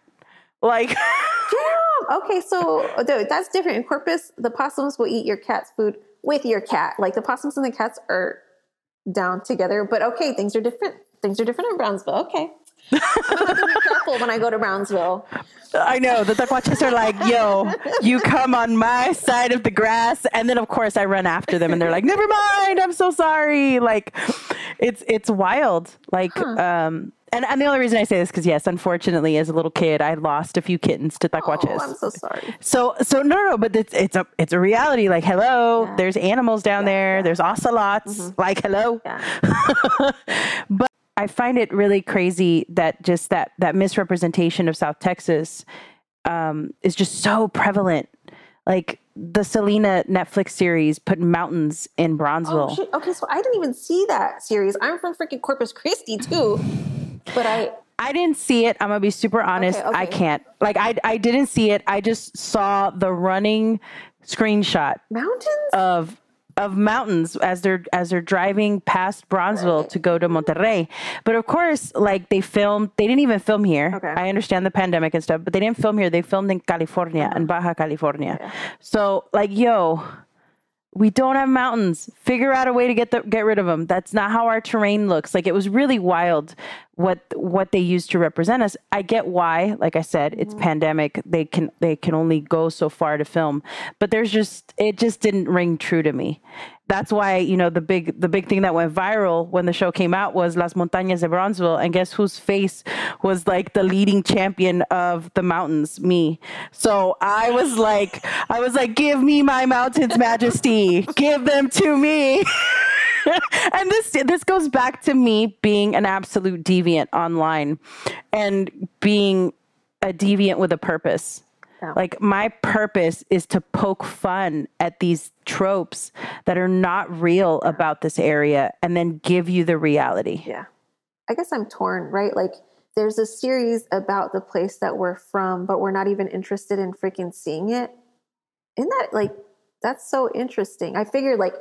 like Damn. Okay. So dude, that's different. In Corpus, the possums will eat your cat's food with your cat. Like the possums and the cats are down together. But okay, things are different. Things are different in Brownsville. Okay. I'm gonna be careful when I go to Brownsville. I know the Taquaches are like, yo, you come on my side of the grass, and then of course I run after them, and they're like, never mind, I'm so sorry. Like, it's it's wild. Like, um, and and the only reason I say this because yes, unfortunately, as a little kid, I lost a few kittens to Taquaches. Oh, I'm so sorry. So so no no, but it's it's a it's a reality. Like hello, Yeah. there's animals down there. yeah. There's ocelots. Like hello. Yeah. but I find it really crazy that just that that misrepresentation of South Texas um, is just so prevalent. Like the Selena Netflix series put mountains in Brownsville. Oh. Okay, so I didn't even see that series. I'm from freaking Corpus Christi too, but I I didn't see it. I'm gonna be super honest. Okay, okay. I can't. Like I I didn't see it. I just saw the running screenshot mountains. of of mountains as they're as they're driving past Brownsville to go to Monterrey. But of course, like they filmed, they didn't even film here. Okay. I understand the pandemic and stuff, but they didn't film here. They filmed in California, in uh-huh. Baja California. Yeah. So like, yo, we don't have mountains. Figure out a way to get the, get rid of them. That's not how our terrain looks. Like it was really wild what what they used to represent us. I get why. Like I said, it's mm-hmm. pandemic. They can they can only go so far to film. But there's just it just didn't ring true to me. That's why you know the big the big thing that went viral when the show came out was Las Montañas de Brownsville, and guess whose face was like the leading champion of the mountains? Me. So I was like, I was like, give me my mountains, Majesty, give them to me. and this this goes back to me being an absolute deviant online and being a deviant with a purpose. Yeah. Like my purpose is to poke fun at these tropes that are not real about this area and then give you the reality. Yeah. I guess I'm torn, right? Like there's a series about the place that we're from, but we're not even interested in freaking seeing it. Isn't that like that's so interesting? I figured like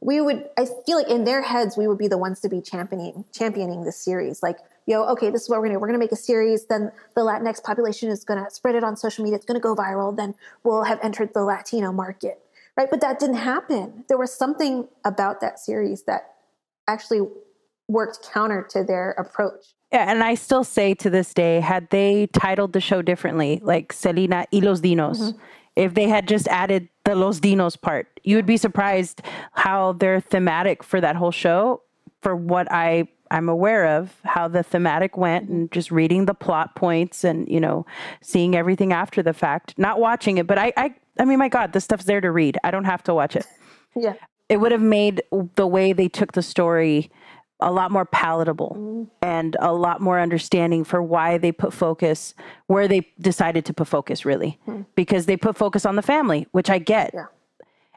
we would I feel like in their heads we would be the ones to be championing championing this series. Like, yo, okay, this is what we're gonna do. We're gonna make a series, then the Latinx population is gonna spread it on social media, it's gonna go viral, then we'll have entered the Latino market. Right? But that didn't happen. There was something about that series that actually worked counter to their approach. Yeah, and I still say to this day, had they titled the show differently, like Selena y los Dinos, mm-hmm. If they had just added the Los Dinos part, you would be surprised how they're thematic for that whole show. For what I I'm aware of, how the thematic went, and just reading the plot points, and you know, seeing everything after the fact, not watching it, but I I I mean, my God, this stuff's there to read. I don't have to watch it Yeah. it would have made the way they took the story a lot more palatable mm. and a lot more understanding for why they put focus where they decided to put focus really hmm. because they put focus on the family which i get Yeah.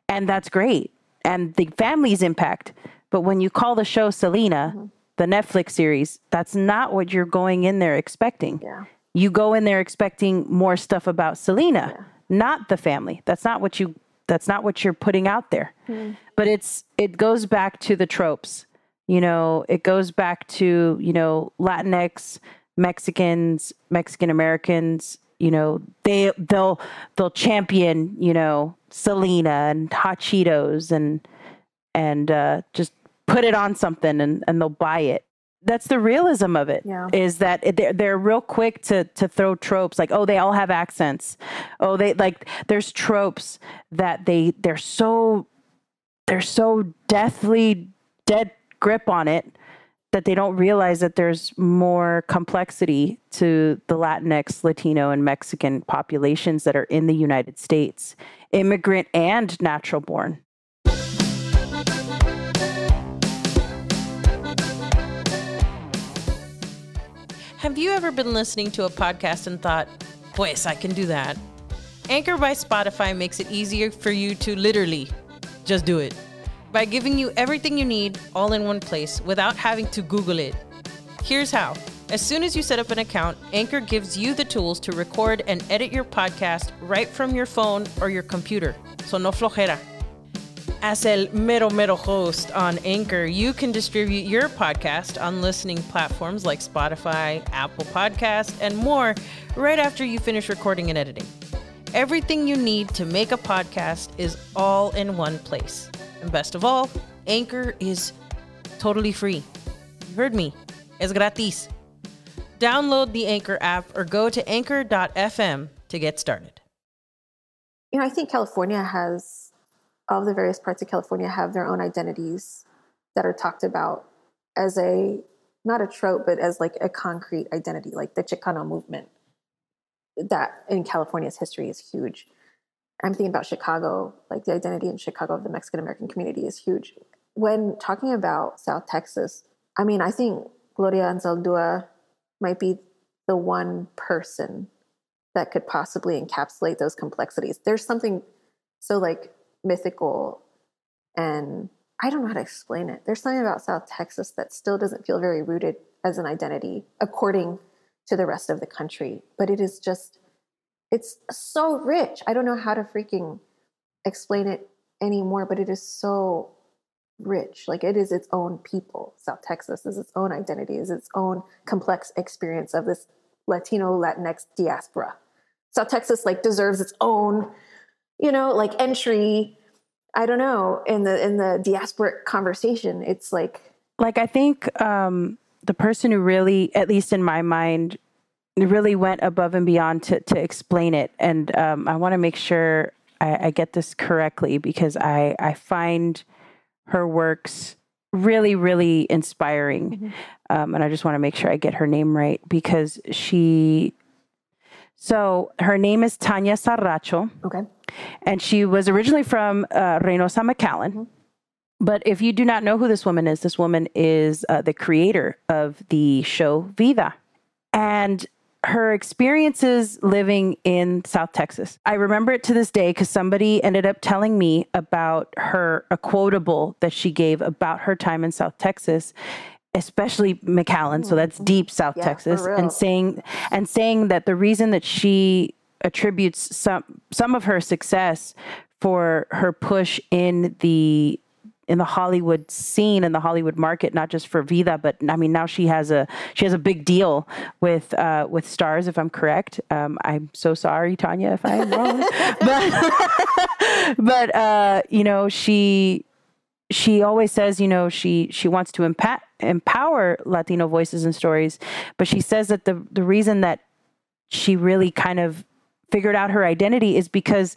and that's great and the family's impact but when you call the show selena mm-hmm. the netflix series that's not what you're going in there expecting Yeah. you go in there expecting more stuff about Selena, not the family. That's not what you that's not what you're putting out there. Hmm. But it's it goes back to the tropes. You know, it goes back to, you know, Latinx, Mexicans, Mexican Americans, you know, they they'll they'll champion, you know, Selena and hot Cheetos and and uh, just put it on something and, and they'll buy it. That's the realism of it. Yeah. Is that they're they're real quick to to throw tropes like oh they all have accents, oh they like there's tropes that they they're so they're so deathly dead grip on it that they don't realize that there's more complexity to the Latinx, Latino, and Mexican populations that are in the United States, immigrant and natural born. Have you ever been listening to a podcast and thought, pues, I can do that? Anchor by Spotify makes it easier for you to literally just do it by giving you everything you need all in one place without having to Google it. Here's how. As soon as you set up an account, Anchor gives you the tools to record and edit your podcast right from your phone or your computer. So no flojera. As el mero mero host on Anchor, you can distribute your podcast on listening platforms like Spotify, Apple Podcast, and more right after you finish recording and editing. Everything you need to make a podcast is all in one place. And best of all, Anchor is totally free. You heard me. Es gratis. Download the Anchor app or go to anchor.fm to get started. You know, I think California has all the various parts of California have their own identities that are talked about as a not a trope, but as like a concrete identity, like the Chicano movement. That in California's history is huge. I'm thinking about Chicago, like the identity in Chicago of the Mexican American community is huge. When talking about South Texas, I mean, I think Gloria Anzaldúa might be the one person that could possibly encapsulate those complexities. There's something so like mythical and I don't know how to explain it. There's something about South Texas that still doesn't feel very rooted as an identity according to the rest of the country, but it is just it's so rich. I don't know how to freaking explain it anymore, but it is so rich. Like it is its own people. South Texas is its own identity, is its own complex experience of this Latino Latinx diaspora. South Texas like deserves its own, you know, like entry. I don't know in the in the diasporic conversation. It's like like I think um, the person who really, at least in my mind, really went above and beyond to to explain it, and um, I want to make sure I, I, get this correctly because I I find her works really really inspiring, mm-hmm. um, and I just want to make sure I get her name right because she so her name is Tanya Saracho. Okay. And she was originally from uh, Reynosa McAllen. Mm-hmm. But if you do not know who this woman is, this woman is uh, the creator of the show Vida. And her experiences living in South Texas. I remember it to this day because somebody ended up telling me about her, a quotable that she gave about her time in South Texas especially McAllen, so that's mm-hmm. deep South yeah, Texas, and saying and saying that the reason that she attributes some some of her success for her push in the in the Hollywood scene in the Hollywood market, not just for Vida, but I mean now she has a she has a big deal with uh, with Starz. If I'm correct, um, I'm so sorry, Tanya, if I am wrong. but but uh, you know she she always says, you know, she she wants to empa- empower Latino voices and stories, but she says that the the reason that she really kind of figured out her identity is because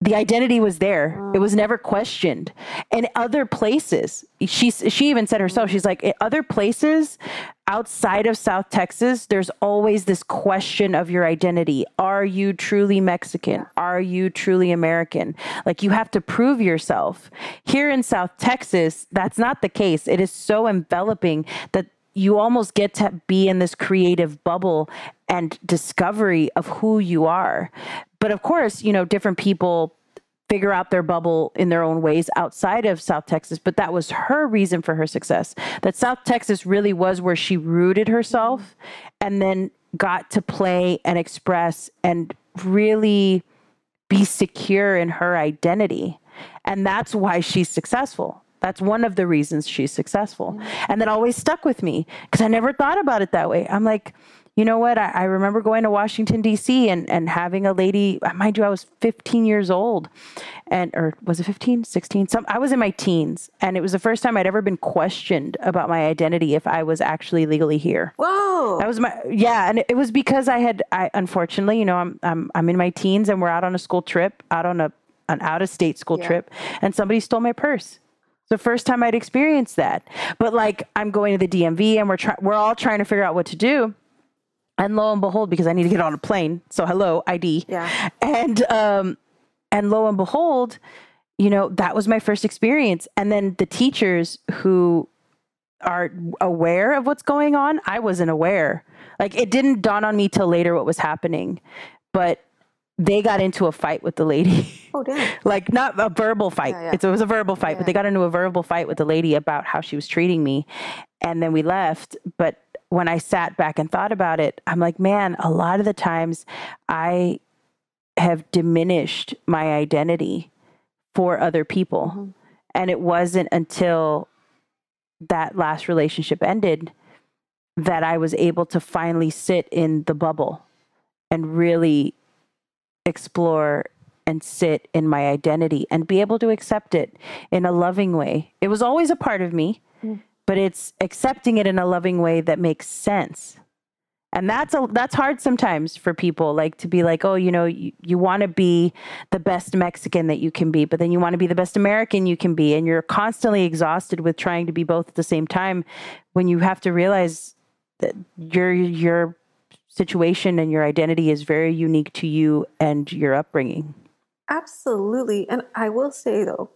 the identity was there. It was mm. never questioned. And other places, she she even said herself, she's like, other places outside of South Texas, there's always this question of your identity. Are you truly Mexican? Are you truly American? Like you have to prove yourself. Here in South Texas, that's not the case. It is so enveloping that you almost get to be in this creative bubble and discovery of who you are. But of course, you know, different people figure out their bubble in their own ways outside of South Texas, but that was her reason for her success. That South Texas really was where she rooted herself and then got to play and express and really be secure in her identity. And that's why she's successful. That's one of the reasons she's successful. And that always stuck with me because I never thought about it that way. I'm like, you know what? I, I, remember going to Washington D.C. and and having a lady. Uh, mind you, I was 15 years old, and or was it 15, 16? Some I was in my teens, and it was the first time I'd ever been questioned about my identity if I was actually legally here. Whoa! That was my yeah, and it was because I had I unfortunately, you know, I'm I'm I'm in my teens, and we're out on a school trip, out on a an out of state school yeah. trip, and somebody stole my purse the first time I'd experienced that. But like I'm going to the DMV and we're trying we're all trying to figure out what to do. And lo and behold, because I need to get on a plane. So hello, ID. Yeah. And um and lo and behold, you know, that was my first experience. And then the teachers who are aware of what's going on, I wasn't aware. Like it didn't dawn on me till later what was happening. But they got into a fight with the lady. Oh, damn. like not a verbal fight. Yeah, yeah. it was a verbal fight, yeah. but they got into a verbal fight with the lady about how she was treating me. And then we left. But when I sat back and thought about it, I'm like, man, a lot of the times I have diminished my identity for other people. Mm-hmm. And it wasn't until that last relationship ended that I was able to finally sit in the bubble and really explore and sit in my identity and be able to accept it in a loving way. It was always a part of me, mm. But it's accepting it in a loving way that makes sense. And that's a that's hard sometimes for people like to be like, "Oh, you know, you, you want to be the best Mexican that you can be, but then you want to be the best American you can be, and you're constantly exhausted with trying to be both at the same time when you have to realize that you're you're situation and your identity is very unique to you and your upbringing. Absolutely. And I will say though,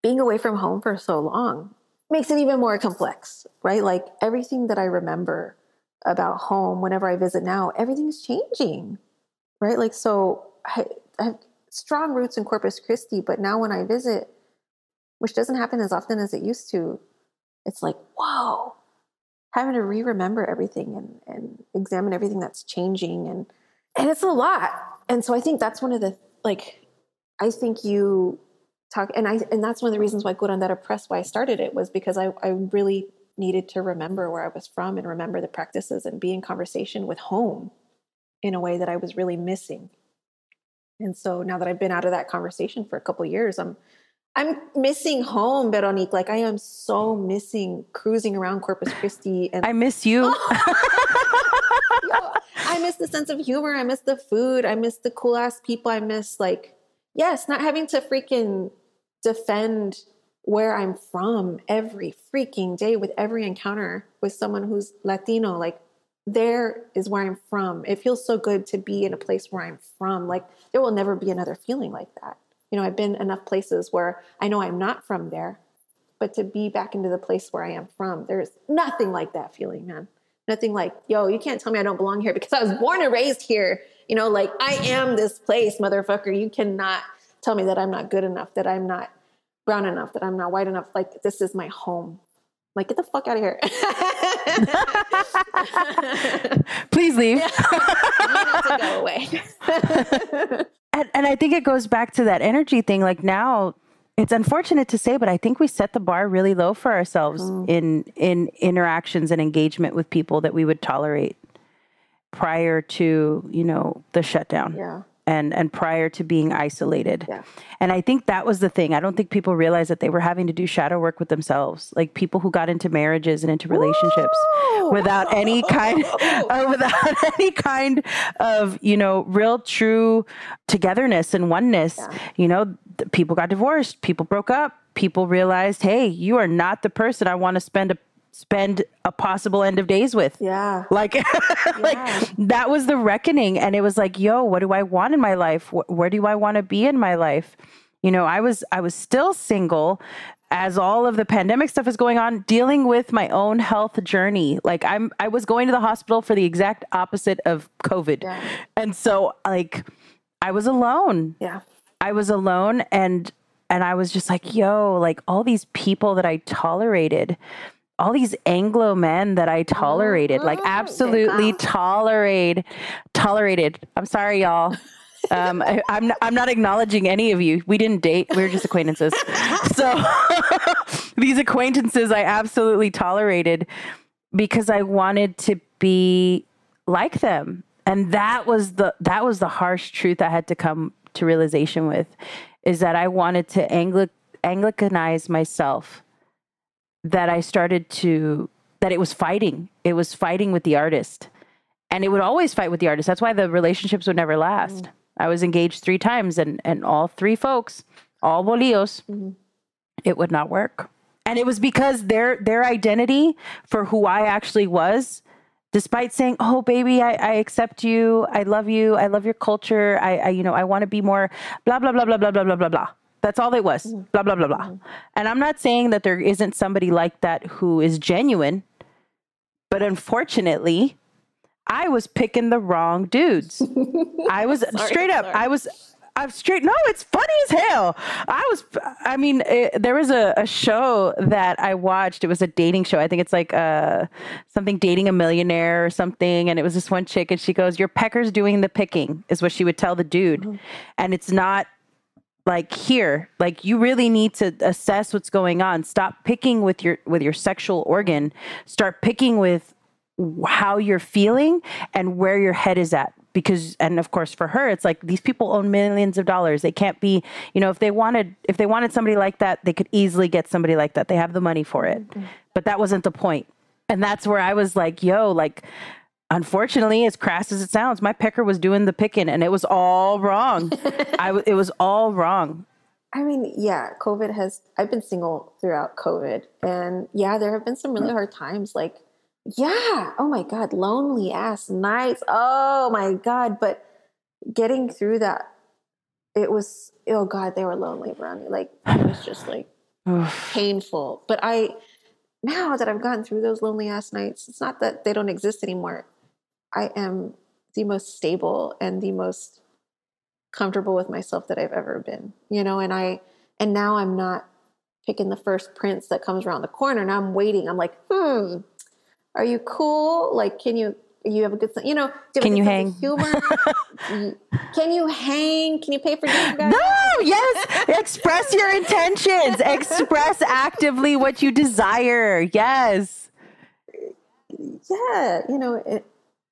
being away from home for so long makes it even more complex, right? Like everything that I remember about home whenever I visit now, everything's changing, right? Like, so I, I strong roots in Corpus Christi, but now when I visit, which doesn't happen as often as it used to, it's like, whoa, having to re-remember everything and, and examine everything that's changing and and it's a lot. And so I think that's one of the like I think you talk and I and that's one of the reasons why Curandera Press why I started it was because I, I really needed to remember where I was from and remember the practices and be in conversation with home in a way that I was really missing. And so now that I've been out of that conversation for a couple years, I'm I'm missing home, Veronique. Like I am so missing cruising around Corpus Christi. And I miss you. Yo, I miss the sense of humor. I miss the food. I miss the cool ass people. I miss like, yes, not having to freaking defend where I'm from every freaking day with every encounter with someone who's Latino. Like there is where I'm from. It feels so good to be in a place where I'm from. Like there will never be another feeling like that. You know, I've been enough places where I know I'm not from there, but to be back into the place where I am from, there's nothing like that feeling, man. Nothing like, yo, you can't tell me I don't belong here because I was born and raised here. You know, like I am this place, motherfucker. You cannot tell me that I'm not good enough, that I'm not brown enough, that I'm not white enough. Like this is my home. Like, get the fuck out of here. Please leave. Yeah. go away. and, and I think it goes back to that energy thing. Like now, it's unfortunate to say, but I think we set the bar really low for ourselves mm. in in interactions and engagement with people that we would tolerate prior to you know the shutdown. Yeah and and prior to being isolated. Yeah. And I think that was the thing. I don't think people realized that they were having to do shadow work with themselves. Like people who got into marriages and into relationships without any kind uh, without any kind of, you know, real true togetherness and oneness. Yeah. You know, people got divorced, people broke up, people realized, "Hey, you are not the person I want to spend a spend a possible end of days with. Yeah. Like, like that was the reckoning. And it was like, yo, what do I want in my life? Where do I want to be in my life? You know, I was, I was still single as all of the pandemic stuff is going on, dealing with my own health journey. Like I'm, I was going to the hospital for the exact opposite of COVID. Yeah. And so like, I was alone. Yeah. I was alone and, and I was just like, yo, like all these people that I tolerated, all these Anglo men that I tolerated, like mm-hmm. absolutely tolerated, tolerated. I'm sorry, y'all. Um, I, am not, I'm not acknowledging any of you. We didn't date. We were just acquaintances. so these acquaintances I absolutely tolerated because I wanted to be like them. And that was the that was the harsh truth I had to come to realization with is that I wanted to Angli- Anglicanize myself that I started to that it was fighting. It was fighting with the artist. And it would always fight with the artist. That's why the relationships would never last. Mm. I was engaged three times and and all three folks, all bolillos, mm-hmm. it would not work. And it was because their their identity for who I actually was, despite saying, "Oh, baby, I, I accept you. I love you. I love your culture. I, I you know, I want to be more blah blah blah blah blah blah blah blah blah." That's all it was. Mm-hmm. Blah, blah, blah, blah. Mm-hmm. And I'm not saying that there isn't somebody like that who is genuine, but unfortunately, I was picking the wrong dudes. I was sorry, straight up, sorry. I was. I'm straight. No, it's funny as hell. I was. I mean, it, there was a, a, show that I watched. It was a dating show. I think it's like uh, something dating a millionaire or something. And it was this one chick, and she goes, "Your pecker's doing the picking," is what she would tell the dude. Mm-hmm. And it's not like here like you really need to assess what's going on. Stop picking with your with your sexual organ. Start picking with how you're feeling and where your head is at. Because and of course for her it's like these people own millions of dollars. They can't be you know if they wanted if they wanted somebody like that they could easily get somebody like that. They have the money for it. Mm-hmm. but that wasn't the point. And that's where i was like yo like unfortunately, as crass as it sounds, my pecker was doing the picking and it was all wrong. I it was all wrong. I mean, yeah, COVID has, I've been single throughout COVID. And yeah, there have been some really hard times. Like, yeah, oh my God, lonely ass nights. Oh my God. But getting through that, it was, oh God, they were lonely around me. Like, it was just like painful. But I, now that I've gotten through those lonely ass nights, it's not that they don't exist anymore. I am the most stable and the most comfortable with myself that I've ever been, you know, and I, and now I'm not picking the first prince that comes around the corner. Now I'm waiting. I'm like, hmm, are you cool? Like, can you, you have a good, you know, can you hang? Humor? can you hang? Can you pay for dinner? No, yes. Express your intentions. Express actively what you desire. Yes. Yeah, you know, it,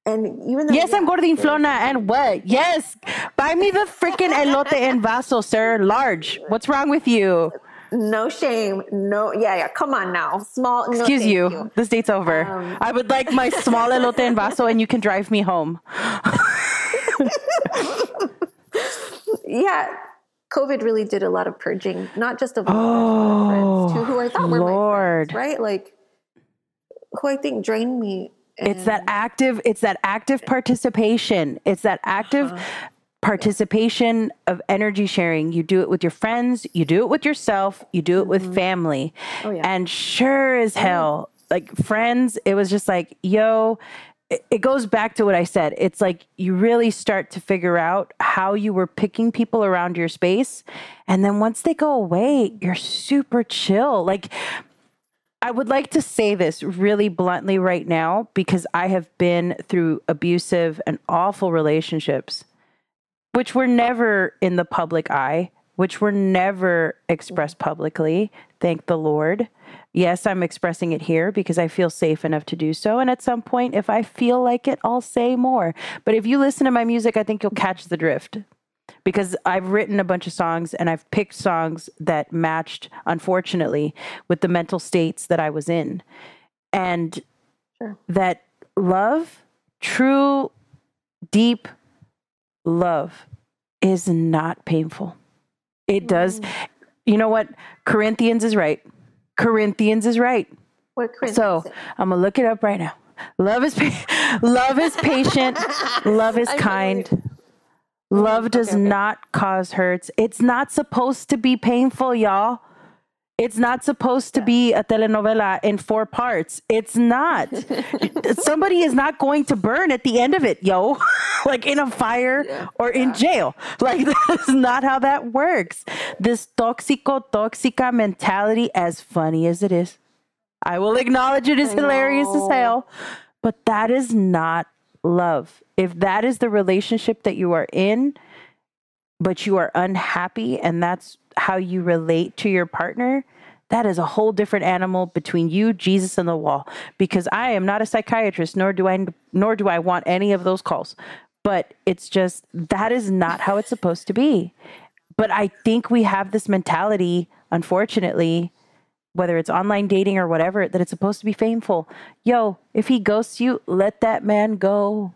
and even though, yes, I'm gordinflona. And what? Yes, buy me the freaking elote en vaso, sir. Large. What's wrong with you? No shame. No, yeah, yeah. Come on now. Small. No, Excuse you. you. This date's over. Um, I would like my small elote en vaso, and you can drive me home. yeah, COVID really did a lot of purging, not just of oh, friends, too, who I thought were Lord. my friends, right? Like, who I think drained me. It's that active. It's that active participation. It's that active. Uh-huh participation of energy sharing. You do it with your friends, you do it with yourself, you do it mm-hmm. with family. Oh, yeah. And sure as oh, hell, like friends, it was just like, yo, it goes back to what I said. It's like you really start to figure out how you were picking people around your space. And then once they go away, you're super chill. Like, I would like to say this really bluntly right now because I have been through abusive and awful relationships which were never in the public eye, which were never expressed publicly. Thank the Lord. Yes, I'm expressing it here because I feel safe enough to do so. And at some point, if I feel like it, I'll say more. But if you listen to my music, I think you'll catch the drift because I've written a bunch of songs and I've picked songs that matched, unfortunately, with the mental states that I was in. And sure. that love, true, deep love is not painful. It does. Mm. You know what? Corinthians is right. Corinthians is right. What Corinthians? So I'm gonna look it up right now. Love is pa- love is patient. love is kind. Love does okay, okay. not cause hurts. It's not supposed to be painful, y'all. It's not supposed to be a telenovela in four parts. It's not. Somebody is not going to burn at the end of it, yo, like in a fire yeah. or in jail. Like, that's not how that works. This toxico, toxica mentality, as funny as it is, I will acknowledge it is hilarious as hell, but that is not love. If that is the relationship that you are in, but you are unhappy and that's how you relate to your partner, that is a whole different animal between you, Jesus, and the wall. Because I am not a psychiatrist, nor do I nor do I want any of those calls. But it's just that is not how it's supposed to be. But I think we have this mentality, unfortunately, whether it's online dating or whatever, that it's supposed to be painful. Yo, if he ghosts you, let that man go.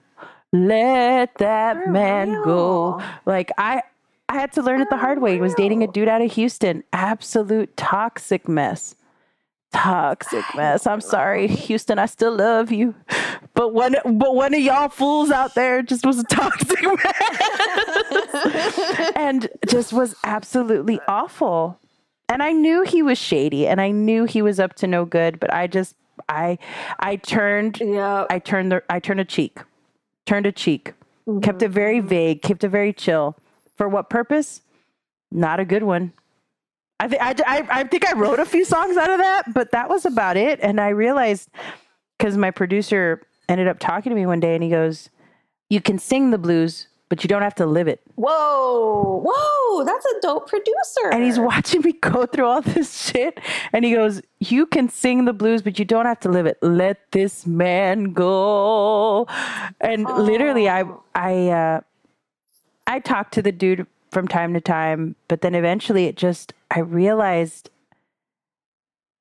Let that For man real. go. Like I I had to learn it the hard way. I was dating a dude out of Houston. Absolute toxic mess. Toxic mess. I'm sorry, Houston. I still love you, but one, but one of y'all fools out there just was a toxic mess, and just was absolutely awful. And I knew he was shady, and I knew he was up to no good. But I just, I, I turned, yeah, I turned the, I turned a cheek, turned a cheek, mm-hmm. kept it very vague, kept it very chill for what purpose? Not a good one. I, th- I, I, I think I wrote a few songs out of that, but that was about it. And I realized because my producer ended up talking to me one day and he goes, You can sing the blues, but you don't have to live it. Whoa, whoa, that's a dope producer. And he's watching me go through all this shit. And he goes, You can sing the blues, but you don't have to live it. Let this man go. And oh. literally, I, I, uh, I talked to the dude from time to time, but then eventually it just, I realized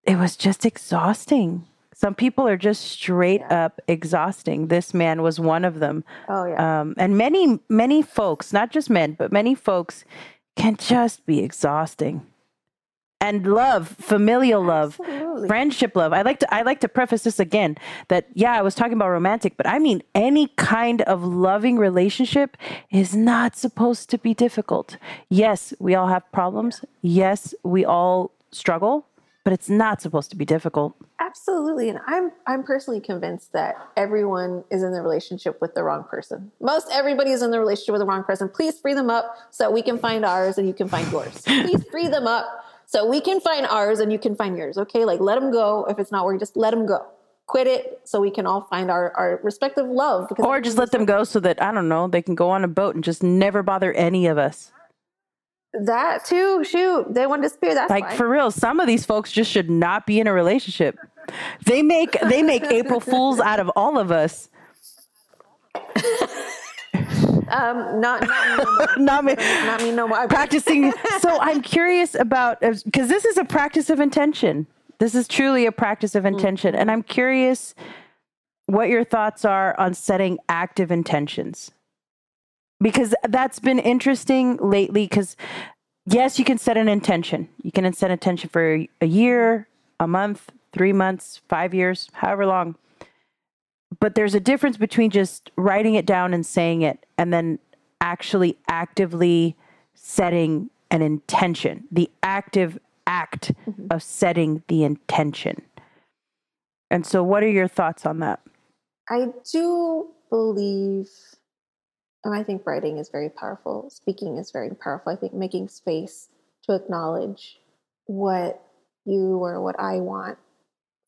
it was just exhausting. Some people are just straight yeah. up exhausting. This man was one of them. Oh, yeah. Um, and many, many folks, not just men, but many folks can just be exhausting and love, familial love, Absolutely. friendship love. I like to I like to preface this again that yeah, I was talking about romantic, but I mean any kind of loving relationship is not supposed to be difficult. Yes, we all have problems. Yes, we all struggle. But it's not supposed to be difficult. Absolutely. And I'm I'm personally convinced that everyone is in the relationship with the wrong person. Most everybody is in the relationship with the wrong person. Please free them up so we can find ours and you can find yours. Please free them up so we can find ours and you can find yours. Okay? Like let them go. If it's not working, just let them go. Quit it so we can all find our, our respective love. Or just let them go so that, I don't know, they can go on a boat and just never bother any of us. That too, shoot, they want to disappear. That's like for real. Some of these folks just should not be in a relationship. They make they make April fools out of all of us. Um, not not me no not me. Not me no more. Practicing. so I'm curious about because this is a practice of intention. This is truly a practice of intention, and I'm curious what your thoughts are on setting active intentions because that's been interesting lately because yes you can set an intention. You can set an intention for a year a month three months five years however long. But there's a difference between just writing it down and saying it and then actually actively setting an intention the active act mm-hmm. of setting the intention. And so what are your thoughts on that? I do believe and I think writing is very powerful. Speaking is very powerful. I think making space to acknowledge what you or what I want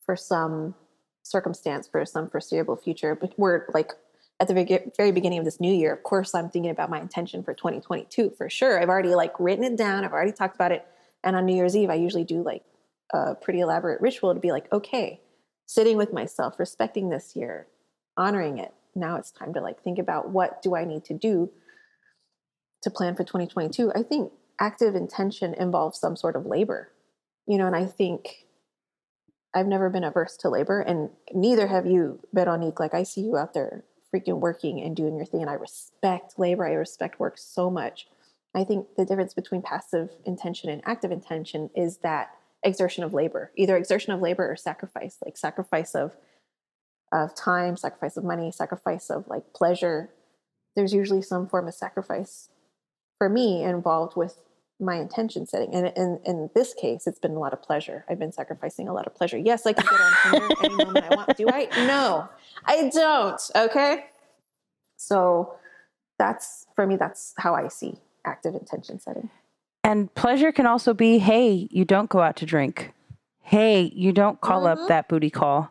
for some circumstance, for some foreseeable future. But we're like at the very beginning of this new year, of course, I'm thinking about my intention for 2022 for sure. I've already like written it down, I've already talked about it. And on New Year's Eve, I usually do like a pretty elaborate ritual to be like, okay, sitting with myself, respecting this year, honoring it, now it's time to like think about what do I need to do to plan for 2022. I think active intention involves some sort of labor, you know, and I think I've never been averse to labor, and neither have you, Veronique. Like I see you out there freaking working and doing your thing, and I respect labor. I respect work so much. I think the difference between passive intention and active intention is that exertion of labor, either exertion of labor or sacrifice, like sacrifice of of time, sacrifice of money, sacrifice of like pleasure. There's usually some form of sacrifice for me involved with my intention setting. And in, in this case, it's been a lot of pleasure. I've been sacrificing a lot of pleasure. Yes, I can get on Tinder any moment I want. Do I? No, I don't. Okay. So that's for me, that's how I see active intention setting. And pleasure can also be hey, you don't go out to drink. Hey, you don't call mm-hmm. up that booty call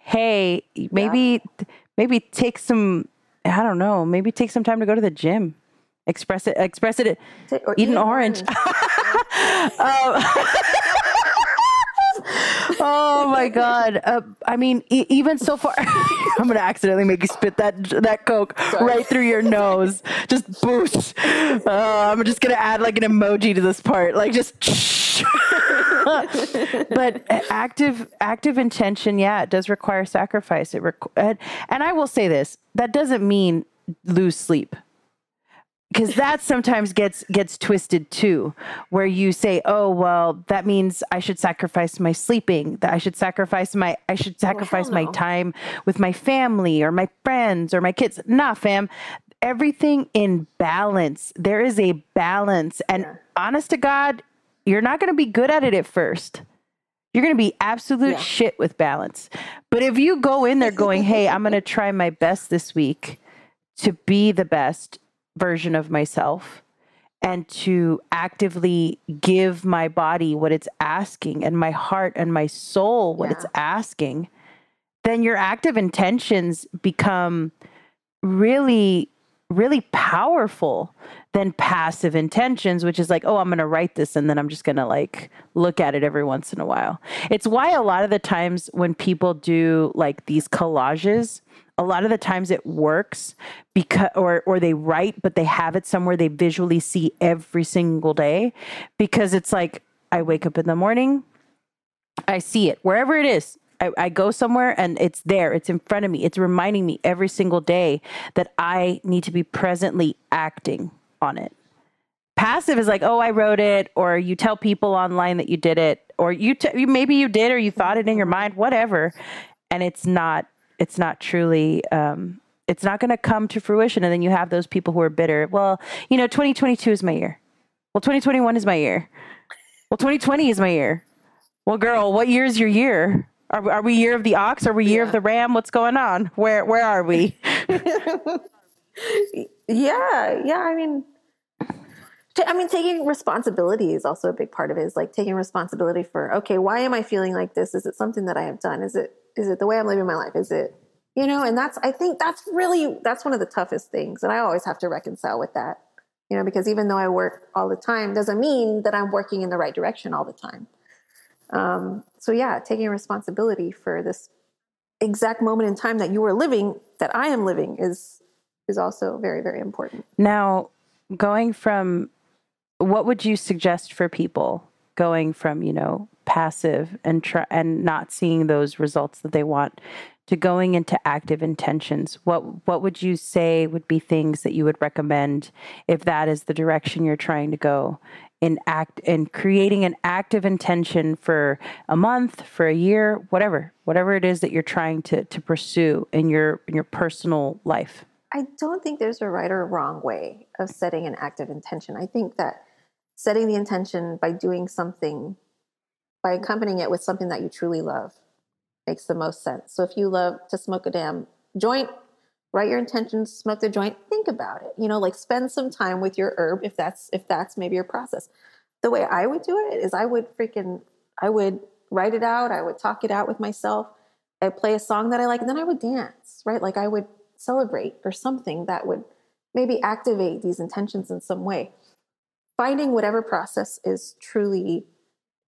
hey, maybe yeah. maybe take some I don't know, maybe take some time to go to the gym. Express it express it or eat, eat an orange. um, oh my god! Uh, I mean, e- even so far, I'm gonna accidentally make you spit that that coke Sorry. right through your nose. Just boost. Uh, I'm just gonna add like an emoji to this part, like just. but active active intention, yeah, it does require sacrifice. It requ- and, and I will say this: that doesn't mean lose sleep because that sometimes gets gets twisted too where you say oh well that means i should sacrifice my sleeping that i should sacrifice my i should sacrifice well, no. my time with my family or my friends or my kids nah fam everything in balance there is a balance and yeah. honest to god you're not going to be good at it at first. You're going to be absolute yeah. shit with balance. But if you go in there going, hey, I'm going to try my best this week to be the best version of myself and to actively give my body what it's asking and my heart and my soul what yeah. it's asking, then your active intentions become really really powerful than passive intentions, which is like, oh, I'm going to write this and then I'm just going to like look at it every once in a while. It's why a lot of the times when people do like these collages, a lot of the times it works because or or they write but they have it somewhere they visually see every single day because it's like I wake up in the morning, I see it wherever it is. I, I go somewhere and it's there, it's in front of me, it's reminding me every single day that I need to be presently acting on it. Passive is like, oh, I wrote it, or you tell people online that you did it, or you t- maybe you did, or you thought it in your mind, whatever, and it's not it's not truly um, it's not going to come to fruition. And then you have those people who are bitter. Well, you know, 2022 is my year. Well, 2021 is my year. Well, 2020 is my year. Well, girl, what year is your year? Are, are we year of the ox? Are we year yeah. of the ram? What's going on? Where where are we? yeah, yeah. I mean, I mean, taking responsibility is also a big part of it. Is like taking responsibility for okay, why am I feeling like this? Is it something that I have done? Is it is it the way I'm living my life? Is it you know? And that's I think that's really that's one of the toughest things, and I always have to reconcile with that. You know, because even though I work all the time, doesn't mean that I'm working in the right direction all the time. Um, so yeah, taking responsibility for this exact moment in time that you are living, that I am living, is is also very very important. Now, going from what would you suggest for people going from you know passive and try and not seeing those results that they want to going into active intentions what what would you say would be things that you would recommend if that is the direction you're trying to go in act in creating an active intention for a month for a year whatever whatever it is that you're trying to to pursue in your in your personal life i don't think there's a right or wrong way of setting an active intention. I think that setting the intention by doing something by accompanying it with something that you truly love makes the most sense. So if you love to smoke a damn joint write your intentions smoke the joint think about it. You know like spend some time with your herb if that's if that's maybe your process. The way i would do it is i would freaking i would write it out i would talk it out with myself. I'd play a song that i like and then i would dance right? Like i would celebrate or something that would maybe activate these intentions in some way finding whatever process is truly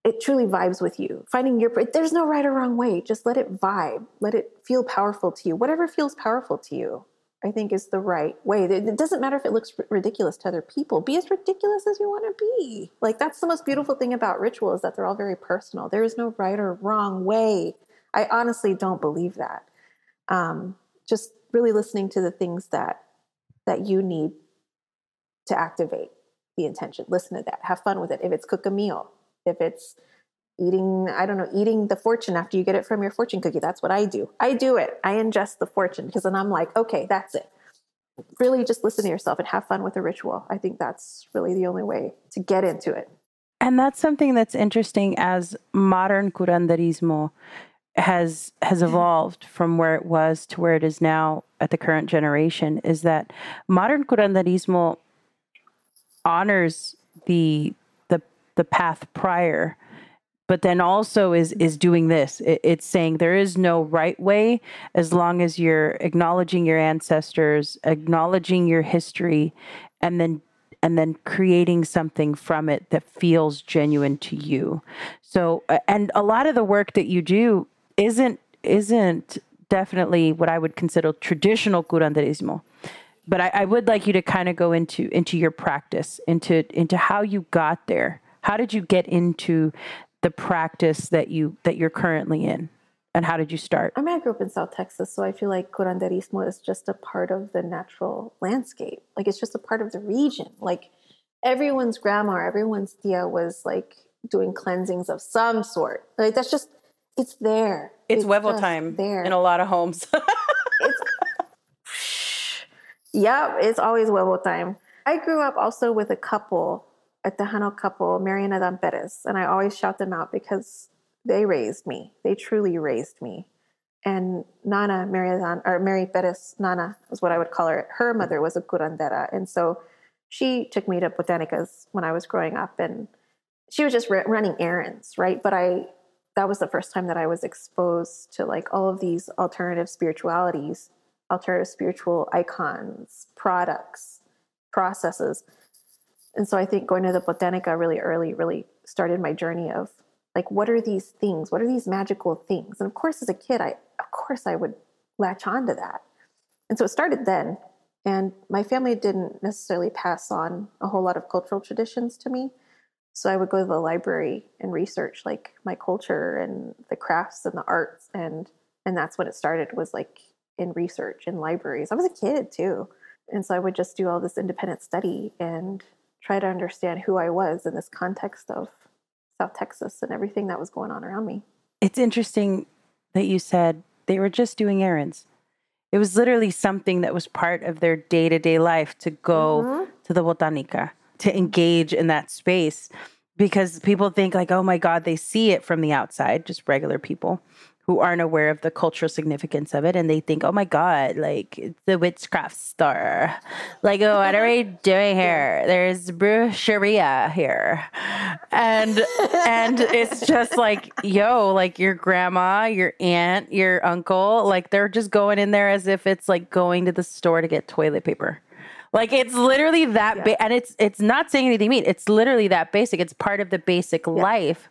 it truly vibes with you. Finding your there's no right or wrong way. Just let it vibe. Let it feel powerful to you. Whatever feels powerful to you, I think is the right way. It doesn't matter if it looks ridiculous to other people. Be as ridiculous as you want to be. Like that's the most beautiful thing about ritual is that they're all very personal. There is no right or wrong way. I honestly don't believe that. Um, just really listening to the things that that you need to activate the intention. Listen to that. Have fun with it. If it's cook a meal, if it's eating i don't know eating the fortune after you get it from your fortune cookie that's what i do i do it i ingest the fortune because then i'm like okay that's it really just listen to yourself and have fun with the ritual i think that's really the only way to get into it and that's something that's interesting as modern curanderismo has has mm-hmm. evolved from where it was to where it is now at the current generation is that modern curanderismo honors the the path prior but then also is is doing this. It, it's saying there is no right way as long as you're acknowledging your ancestors acknowledging your history and then and then creating something from it that feels genuine to you. So and a lot of the work that you do isn't isn't definitely what i would consider traditional curanderismo but I, I would like you to kind of go into into your practice into into how you got there how did you get into the practice that you that you're currently in? And how did you start? I mean, I grew up in South Texas, so I feel like curanderismo is just a part of the natural landscape. Like it's just a part of the region. Like everyone's grandma, everyone's tia was like doing cleansings of some sort. Like that's just it's there. It's, it's huevo time there in a lot of homes. it's yeah, it's always huevo time. I grew up also with a couple a Tejano couple, Adan Perez, and I always shout them out because they raised me. They truly raised me. And Nana, Mary Adan, or Mary Perez, Nana is what I would call her. Her mother was a curandera. And so she took me to botanicas when I was growing up and she was just r- running errands, right? But I, that was the first time that I was exposed to like all of these alternative spiritualities, alternative spiritual icons, products, processes and so I think going to the Botanica really early really started my journey of like, what are these things? What are these magical things? And of course, as a kid, I, of course, I would latch on to that. And so it started then. And my family didn't necessarily pass on a whole lot of cultural traditions to me. So I would go to the library and research like my culture and the crafts and the arts. And, and that's when it started was like in research in libraries. I was a kid too. And so I would just do all this independent study and try to understand who I was in this context of South Texas and everything that was going on around me. It's interesting that you said they were just doing errands. It was literally something that was part of their day to day life to go mm-hmm. to the botanica, to engage in that space. because people think like, oh my God, they see it from the outside, just regular people who aren't aware of the cultural significance of it and they think, oh my God, like it's the witchcraft store. Like, oh, what are we doing here? There's brujeria here. And and it's just like, yo, like your grandma, your aunt, your uncle, like they're just going in there as if it's like going to the store to get toilet paper. Like it's literally that yeah. ba- and it's it's not saying anything mean. It's literally that basic. It's part of the basic yeah. life.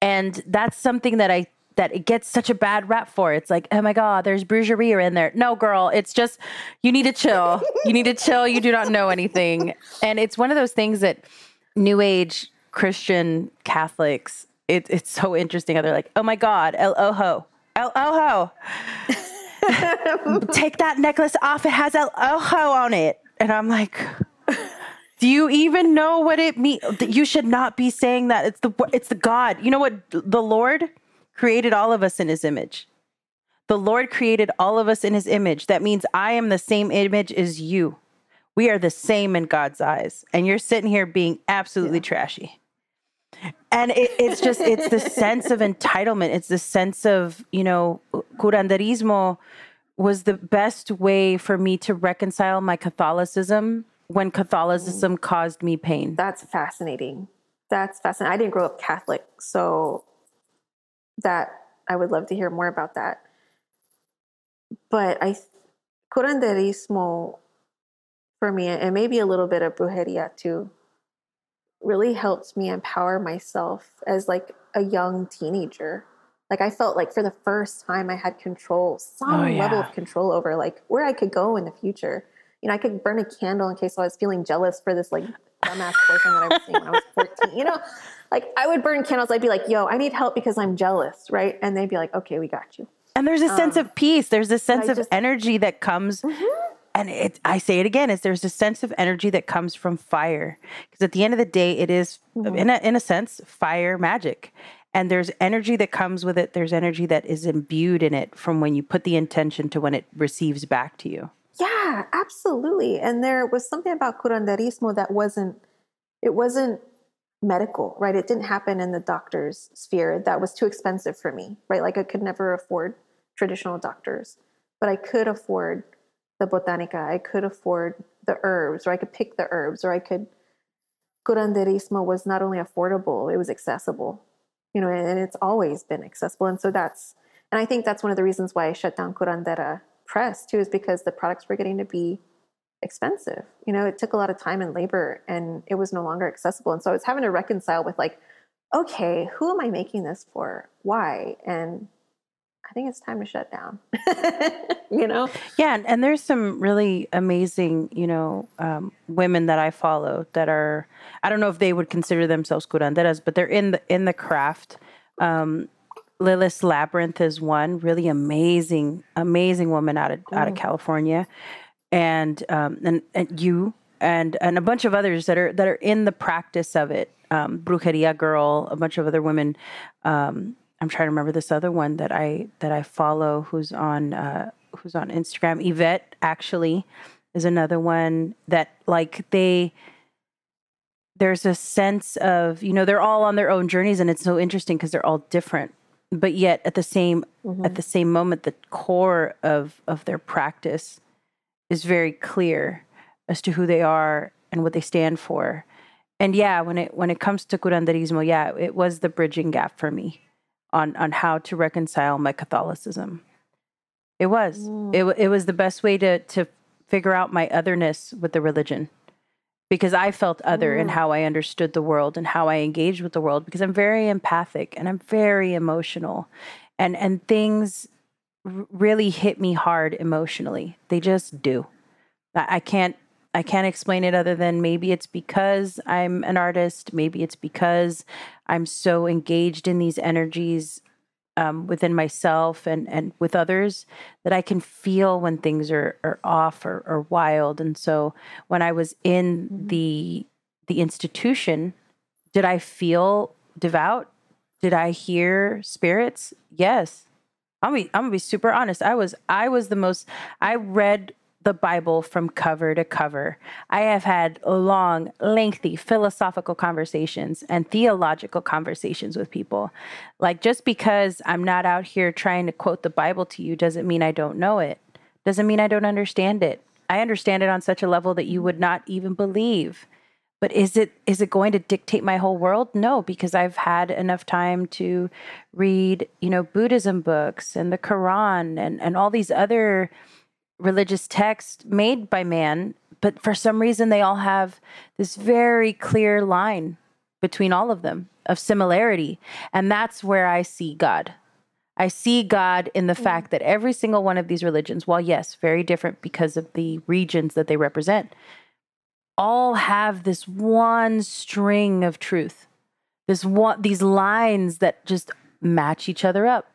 And that's something that I that it gets such a bad rap for. It's like, oh my God, there's brujeria in there. No, girl, it's just you need to chill. you need to chill. You do not know anything. And it's one of those things that new age Christian Catholics, it, it's so interesting how they're like, oh my God, El Ojo, El Ojo. Take that necklace off. It has El Ojo on it. And I'm like, do you even know what it means? You should not be saying that. It's the it's the God. You know what? The Lord created all of us in his image. The Lord created all of us in his image. That means I am the same image as you. We are the same in God's eyes. And you're sitting here being absolutely yeah. trashy. And it, it's just, it's the sense of entitlement. It's the sense of, you know, curanderismo was the best way for me to reconcile my Catholicism when Catholicism mm. caused me pain. That's fascinating. That's fascinating. I didn't grow up Catholic, so that I would love to hear more about that. But I curanderismo for me, and maybe a little bit of brujeria too, really helped me empower myself as like a young teenager like I felt like for the first time I had control, some oh, yeah. level of control over like where I could go in the future. You know, I could burn a candle in case I was feeling jealous for this like dumbass boyfriend that I was seeing when I was 14. You know, like I would burn candles. I'd be like, yo, I need help because I'm jealous, right? And they'd be like, okay, we got you. And there's a um, sense of peace. There's a sense of just, energy that comes. Mm-hmm. And it, I say it again, is there's a sense of energy that comes from fire. Because at the end of the day, it is, mm-hmm. in, a, in a sense, fire magic and there's energy that comes with it. There's energy that is imbued in it from when you put the intention to when it receives back to you. Yeah absolutely. And there was something about curanderismo that wasn't it wasn't medical right? It didn't happen in the doctor's sphere. That was too expensive for me right? Like i could never afford traditional doctors but i could afford the botanica. I could afford the herbs or i could pick the herbs or i could curanderismo was not only affordable it was accessible you know, and it's always been accessible. And so that's, and I think that's one of the reasons why I shut down Curandera Press too, is because the products were getting to be expensive. You know, it took a lot of time and labor and it was no longer accessible. And so I was having to reconcile with like, okay, who am I making this for? Why? And I think it's time to shut down. you know? Yeah, and, and, there's some really amazing, you know, um, women that I follow that are I don't know if they would consider themselves curanderas, but they're in the in the craft. Um, Lilith Labyrinth is one really amazing, amazing woman out of out of mm. California, and um, and and you and and a bunch of others that are that are in the practice of it. Um, Brujeria Girl, a bunch of other women. Um, I'm trying to remember this other one that I that I follow who's on uh, who's on Instagram. Yvette actually is another one that like they there's a sense of you know they're all on their own journeys and it's so interesting because they're all different but yet at the same mm-hmm. at the same moment the core of of their practice is very clear as to who they are and what they stand for and yeah when it when it comes to curanderismo yeah it was the bridging gap for me on on how to reconcile my Catholicism. It was. Mm. It it was the best way to to figure out my otherness with the religion. Because I felt other mm. in how I understood the world and how I engaged with the world because I'm very empathic and I'm very emotional. And and things r- really hit me hard emotionally. They just do. I, I can't I can't explain it other than maybe it's because I'm an artist. Maybe it's because I'm so engaged in these energies um, within myself and, and with others that I can feel when things are, are off or, or wild. And so when I was in mm-hmm. the the institution, did I feel devout? Did I hear spirits? Yes. I'm be, I'm gonna be super honest. I was I was the most I read the Bible from cover to cover. I have had long, lengthy philosophical conversations and theological conversations with people. Like, just because I'm not out here trying to quote the Bible to you doesn't mean I don't know it, doesn't mean I don't understand it. I understand it on such a level that you would not even believe. But is it is it going to dictate my whole world? No, because I've had enough time to read, you know, Buddhism books and the Quran and, and all these other religious texts made by man, but for some reason they all have this very clear line between all of them of similarity. And that's where I see God. I see God in the mm. fact that every single one of these religions, while yes, very different because of the regions that they represent, all have this one string of truth. This one these lines that just match each other up.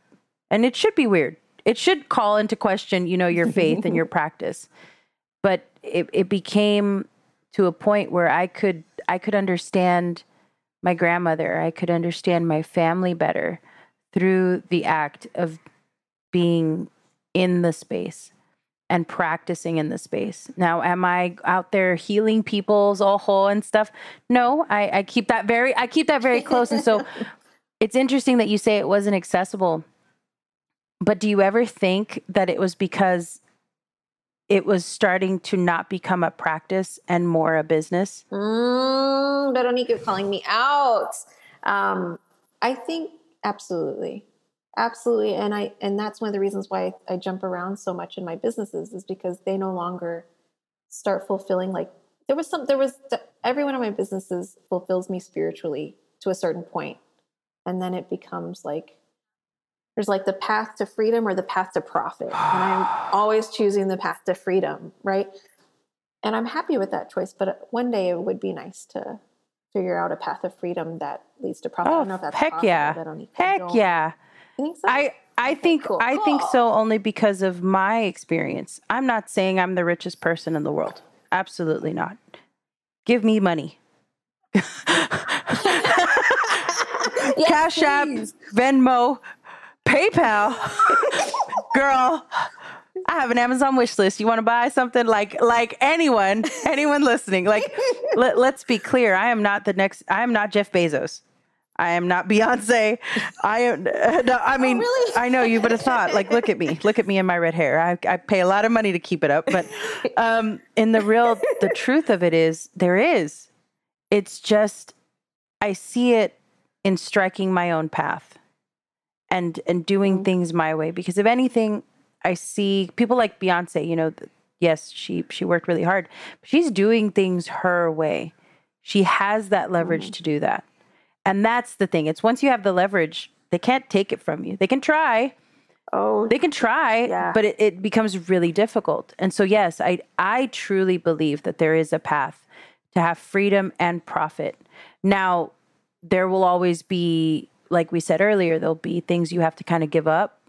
And it should be weird it should call into question, you know, your faith and your practice. But it, it became to a point where I could I could understand my grandmother. I could understand my family better through the act of being in the space and practicing in the space. Now, am I out there healing people's ojo and stuff? No, I, I keep that very I keep that very close. and so it's interesting that you say it wasn't accessible but do you ever think that it was because it was starting to not become a practice and more a business? Mm, calling me out. Um, I think absolutely, absolutely, and I and that's one of the reasons why I, I jump around so much in my businesses is because they no longer start fulfilling like there was some there was every one of my businesses fulfills me spiritually to a certain point and then it becomes like there's like the path to freedom or the path to profit. And I'm always choosing the path to freedom, right? And I'm happy with that choice, but uh, one day it would be nice to figure out a path of freedom that leads to profit. Oh, I don't oh, know if that's heck possible. yeah. heck yeah. Think so? I I okay, think cool. I cool. think so only because of my experience. I'm not saying I'm the richest person in the world. Absolutely not. Give me money. yes, Cash please. App, Venmo, PayPal, girl. I have an Amazon wish list. You want to buy something like like anyone, anyone listening. Like let, let's be clear. I am not the next I am not Jeff Bezos. I am not Beyonce. I am. No, I mean, oh, really? I know you would have thought. Like, look at me. Look at me and my red hair. I, I pay a lot of money to keep it up. But um, in the real, the truth of it is, there is. It's just, I see it in striking my own path and and doing mm-hmm. things my way. Because if anything i see people like beyonce you know yes she she worked really hard but she's doing things her way. She has that leverage mm-hmm. to do that. And that's the thing. It's once you have the leverage they can't take it from you. They can try. Oh they can try yeah. but it, it becomes really difficult. And so yes i i truly believe that there is a path to have freedom and profit. Now there will always be like we said earlier, there'll be things you have to kind of give up.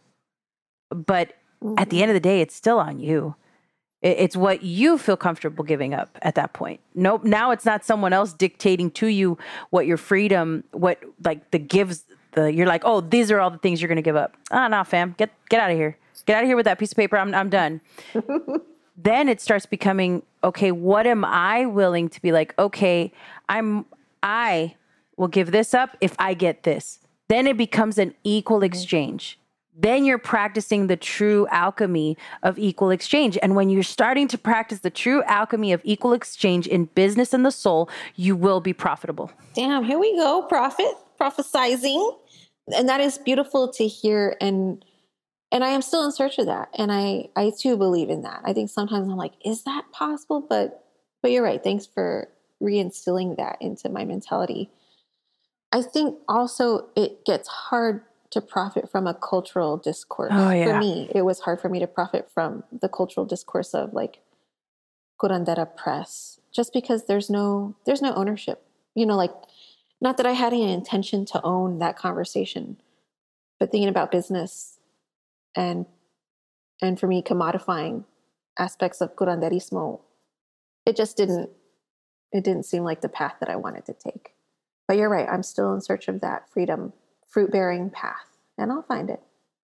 But mm-hmm. at the end of the day, it's still on you. It's what you feel comfortable giving up at that point. Nope. Now it's not someone else dictating to you what your freedom, what like the gives the you're like, oh, these are all the things you're gonna give up. Ah, nah, fam, get get out of here. Get out of here with that piece of paper. I'm I'm done. then it starts becoming okay. What am I willing to be like? Okay, I'm I will give this up if I get this then it becomes an equal mm-hmm. exchange. Then you're practicing the true alchemy of equal exchange. And when you're starting to practice the true alchemy of equal exchange in business and the soul, you will be profitable. Damn, here we go, prophet, prophesizing. And that is beautiful to hear and and I am still in search of that. And I I too believe in that. I think sometimes I'm like, is that possible? But but you're right. Thanks for reinstilling that into my mentality. I think also it gets hard to profit from a cultural discourse. Oh, yeah. For me, it was hard for me to profit from the cultural discourse of like curandera press, just because there's no there's no ownership. You know, like not that I had any intention to own that conversation, but thinking about business and and for me commodifying aspects of curanderismo, it just didn't it didn't seem like the path that I wanted to take. But you're right. I'm still in search of that freedom, fruit bearing path, and I'll find it.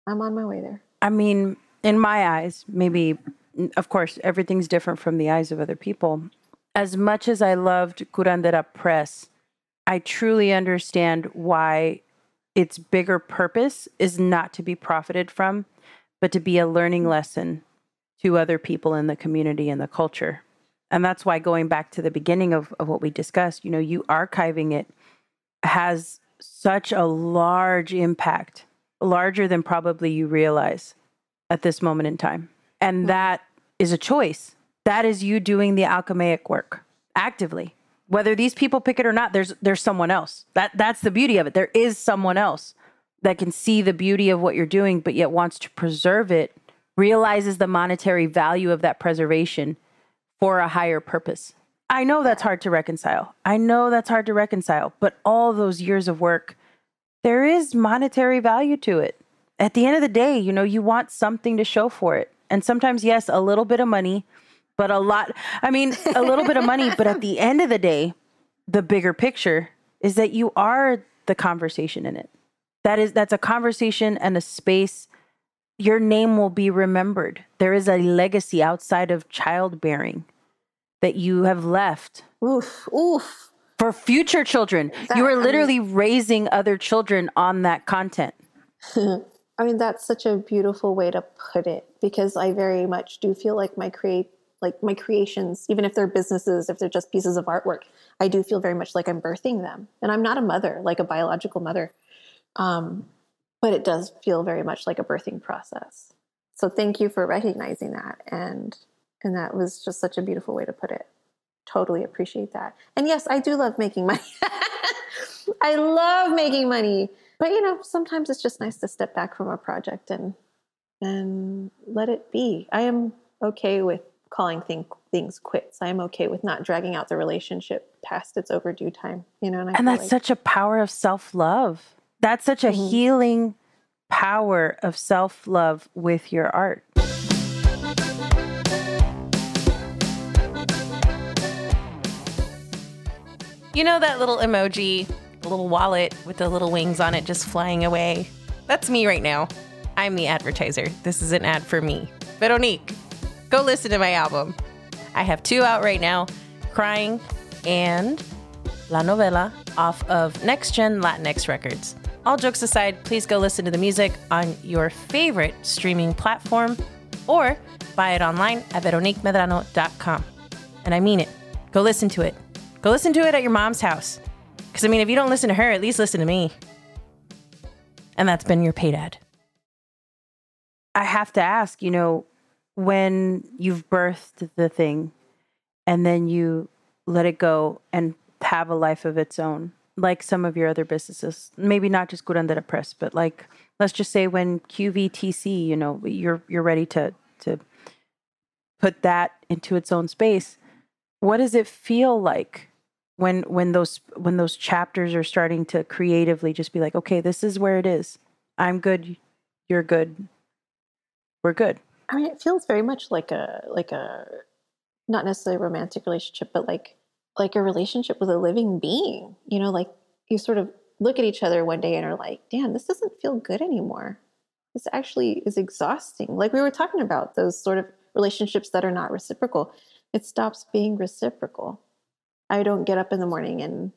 I'm on my way there. I mean, in my eyes, maybe of course, everything's different from the eyes of other people. As much as I loved Curandera Press, I truly understand why its bigger purpose is not to be profited from, but to be a learning lesson to other people in the community and the culture. And that's why going back to the beginning of, of what we discussed, you know, you archiving it has such a large impact, larger than probably you realize at this moment in time. And hmm. that is a choice. That is you doing the alchemaic work actively. Whether these people pick it or not, there's there's someone else. That that's the beauty of it. There is someone else that can see the beauty of what you're doing, but yet wants to preserve it, realizes the monetary value of that preservation for a higher purpose. I know that's hard to reconcile. I know that's hard to reconcile, but all those years of work, there is monetary value to it. At the end of the day, you know, you want something to show for it. And sometimes, yes, a little bit of money, but a lot, I mean, a little bit of money, but at the end of the day, the bigger picture is that you are the conversation in it. That is, that's a conversation and a space. Your name will be remembered. There is a legacy outside of childbearing that you have left. Oof, oof. For future children. That, you are literally I mean, raising other children on that content. I mean, that's such a beautiful way to put it because I very much do feel like my create like my creations, even if they're businesses, if they're just pieces of artwork, I do feel very much like I'm birthing them. And I'm not a mother, like a biological mother. Um, but it does feel very much like a birthing process. So thank you for recognizing that. And and that was just such a beautiful way to put it. Totally appreciate that. And yes, I do love making money. I love making money. But you know, sometimes it's just nice to step back from a project and and let it be. I am okay with calling thing, things quits. I am okay with not dragging out the relationship past its overdue time. You know, and, and that's like, such a power of self love. That's such a mm-hmm. healing power of self love with your art. You know that little emoji little wallet with the little wings on it just flying away. That's me right now. I'm the advertiser. This is an ad for me. Veronique, go listen to my album. I have two out right now Crying and La Novela off of Next Gen Latinx Records. All jokes aside, please go listen to the music on your favorite streaming platform or buy it online at veroniquemedrano.com. And I mean it. Go listen to it. Go listen to it at your mom's house. Because, I mean, if you don't listen to her, at least listen to me. And that's been your paid ad. I have to ask, you know, when you've birthed the thing and then you let it go and have a life of its own, like some of your other businesses, maybe not just Curandera Press, but like let's just say when QVTC, you know, you're you're ready to to put that into its own space. What does it feel like when when those when those chapters are starting to creatively just be like okay this is where it is. I'm good. You're good. We're good. I mean it feels very much like a like a not necessarily a romantic relationship but like like a relationship with a living being you know like you sort of look at each other one day and are like damn this doesn't feel good anymore. This actually is exhausting. Like we were talking about those sort of relationships that are not reciprocal. It stops being reciprocal I don't get up in the morning and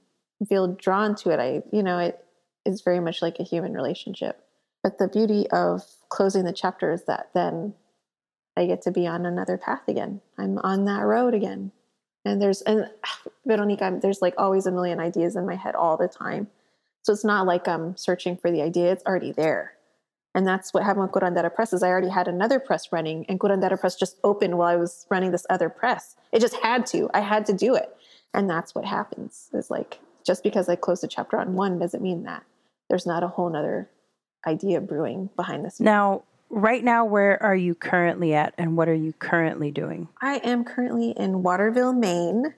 feel drawn to it. I, you know, it is very much like a human relationship. But the beauty of closing the chapter is that then I get to be on another path again. I'm on that road again. And there's, and Veronique, I'm, there's like always a million ideas in my head all the time. So it's not like I'm searching for the idea, it's already there. And that's what happened with Curandera Press is I already had another press running and Curandera Press just opened while I was running this other press. It just had to. I had to do it. And that's what happens is like, just because I closed a chapter on one doesn't mean that there's not a whole nother idea brewing behind this. Now, right now, where are you currently at and what are you currently doing? I am currently in Waterville, Maine.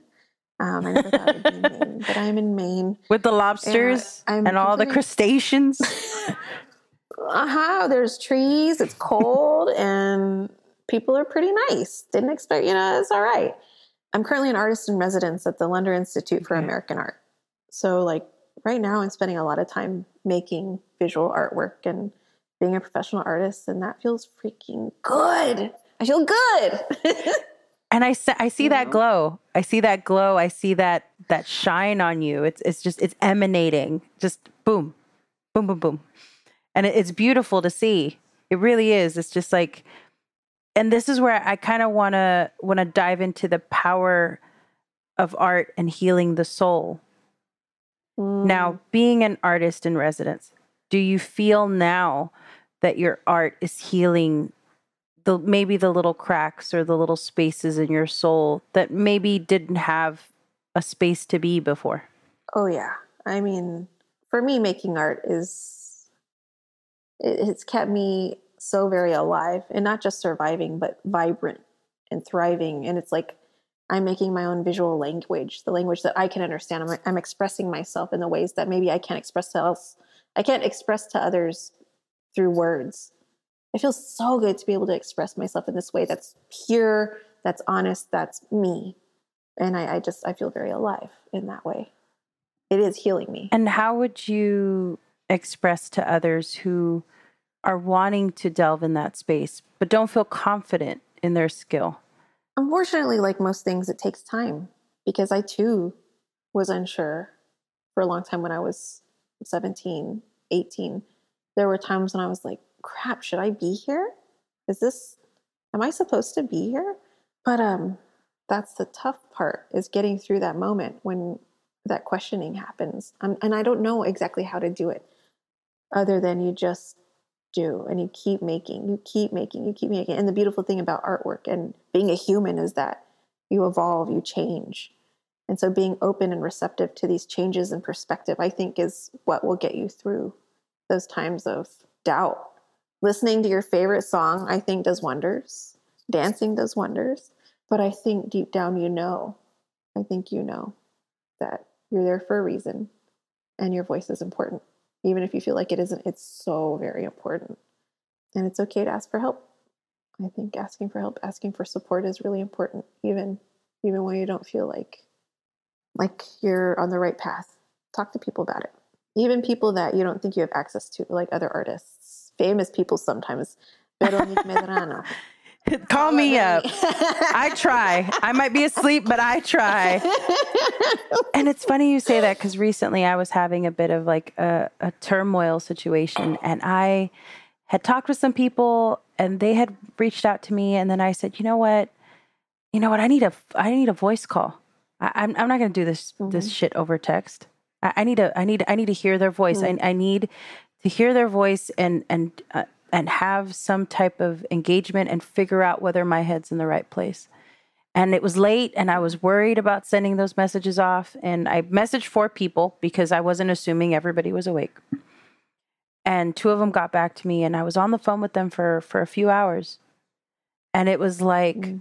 Um, I never thought I'd be in Maine, but I'm in Maine. With the lobsters and, and all the crustaceans. uh-huh. There's trees, it's cold, and people are pretty nice. Didn't expect, you know, it's all right. I'm currently an artist in residence at the Lunder Institute for American Art. So, like, right now, I'm spending a lot of time making visual artwork and being a professional artist, and that feels freaking good. I feel good. and I, I see you that know? glow. I see that glow. I see that that shine on you. It's it's just it's emanating. Just boom, boom, boom, boom, and it, it's beautiful to see. It really is. It's just like, and this is where I kind of want to want to dive into the power of art and healing the soul. Mm. Now, being an artist in residence, do you feel now that your art is healing the maybe the little cracks or the little spaces in your soul that maybe didn't have a space to be before? Oh yeah. I mean, for me making art is it, it's kept me so very alive and not just surviving but vibrant and thriving and it's like I'm making my own visual language, the language that I can understand. I'm, I'm expressing myself in the ways that maybe I can't express to else. I can't express to others through words. It feels so good to be able to express myself in this way that's pure, that's honest, that's me. And I, I just, I feel very alive in that way. It is healing me. And how would you express to others who are wanting to delve in that space, but don't feel confident in their skill? Unfortunately, like most things, it takes time because I too was unsure for a long time when I was 17, 18. There were times when I was like, crap, should I be here? Is this, am I supposed to be here? But um, that's the tough part is getting through that moment when that questioning happens. Um, and I don't know exactly how to do it other than you just do and you keep making, you keep making, you keep making. And the beautiful thing about artwork and being a human is that you evolve, you change. And so being open and receptive to these changes in perspective, I think, is what will get you through those times of doubt listening to your favorite song, I think, does wonders. Dancing does wonders. But I think deep down, you know, I think you know that you're there for a reason and your voice is important. Even if you feel like it isn't, it's so very important. And it's okay to ask for help. I think asking for help, asking for support is really important, even even when you don't feel like like you're on the right path. Talk to people about it. Even people that you don't think you have access to, like other artists famous people sometimes. Veronique Medrano. Call me up. I try. I might be asleep, but I try. and it's funny you say that because recently I was having a bit of like a, a turmoil situation, and I had talked with some people, and they had reached out to me, and then I said, you know what, you know what, I need a I need a voice call. I, am I'm, I'm not going to do this mm-hmm. this shit over text. I, I, need a I need I need to hear their voice. Mm-hmm. I, I need to hear their voice and and uh, and have some type of engagement and figure out whether my head's in the right place. And it was late and I was worried about sending those messages off and I messaged four people because I wasn't assuming everybody was awake. And two of them got back to me and I was on the phone with them for for a few hours. And it was like mm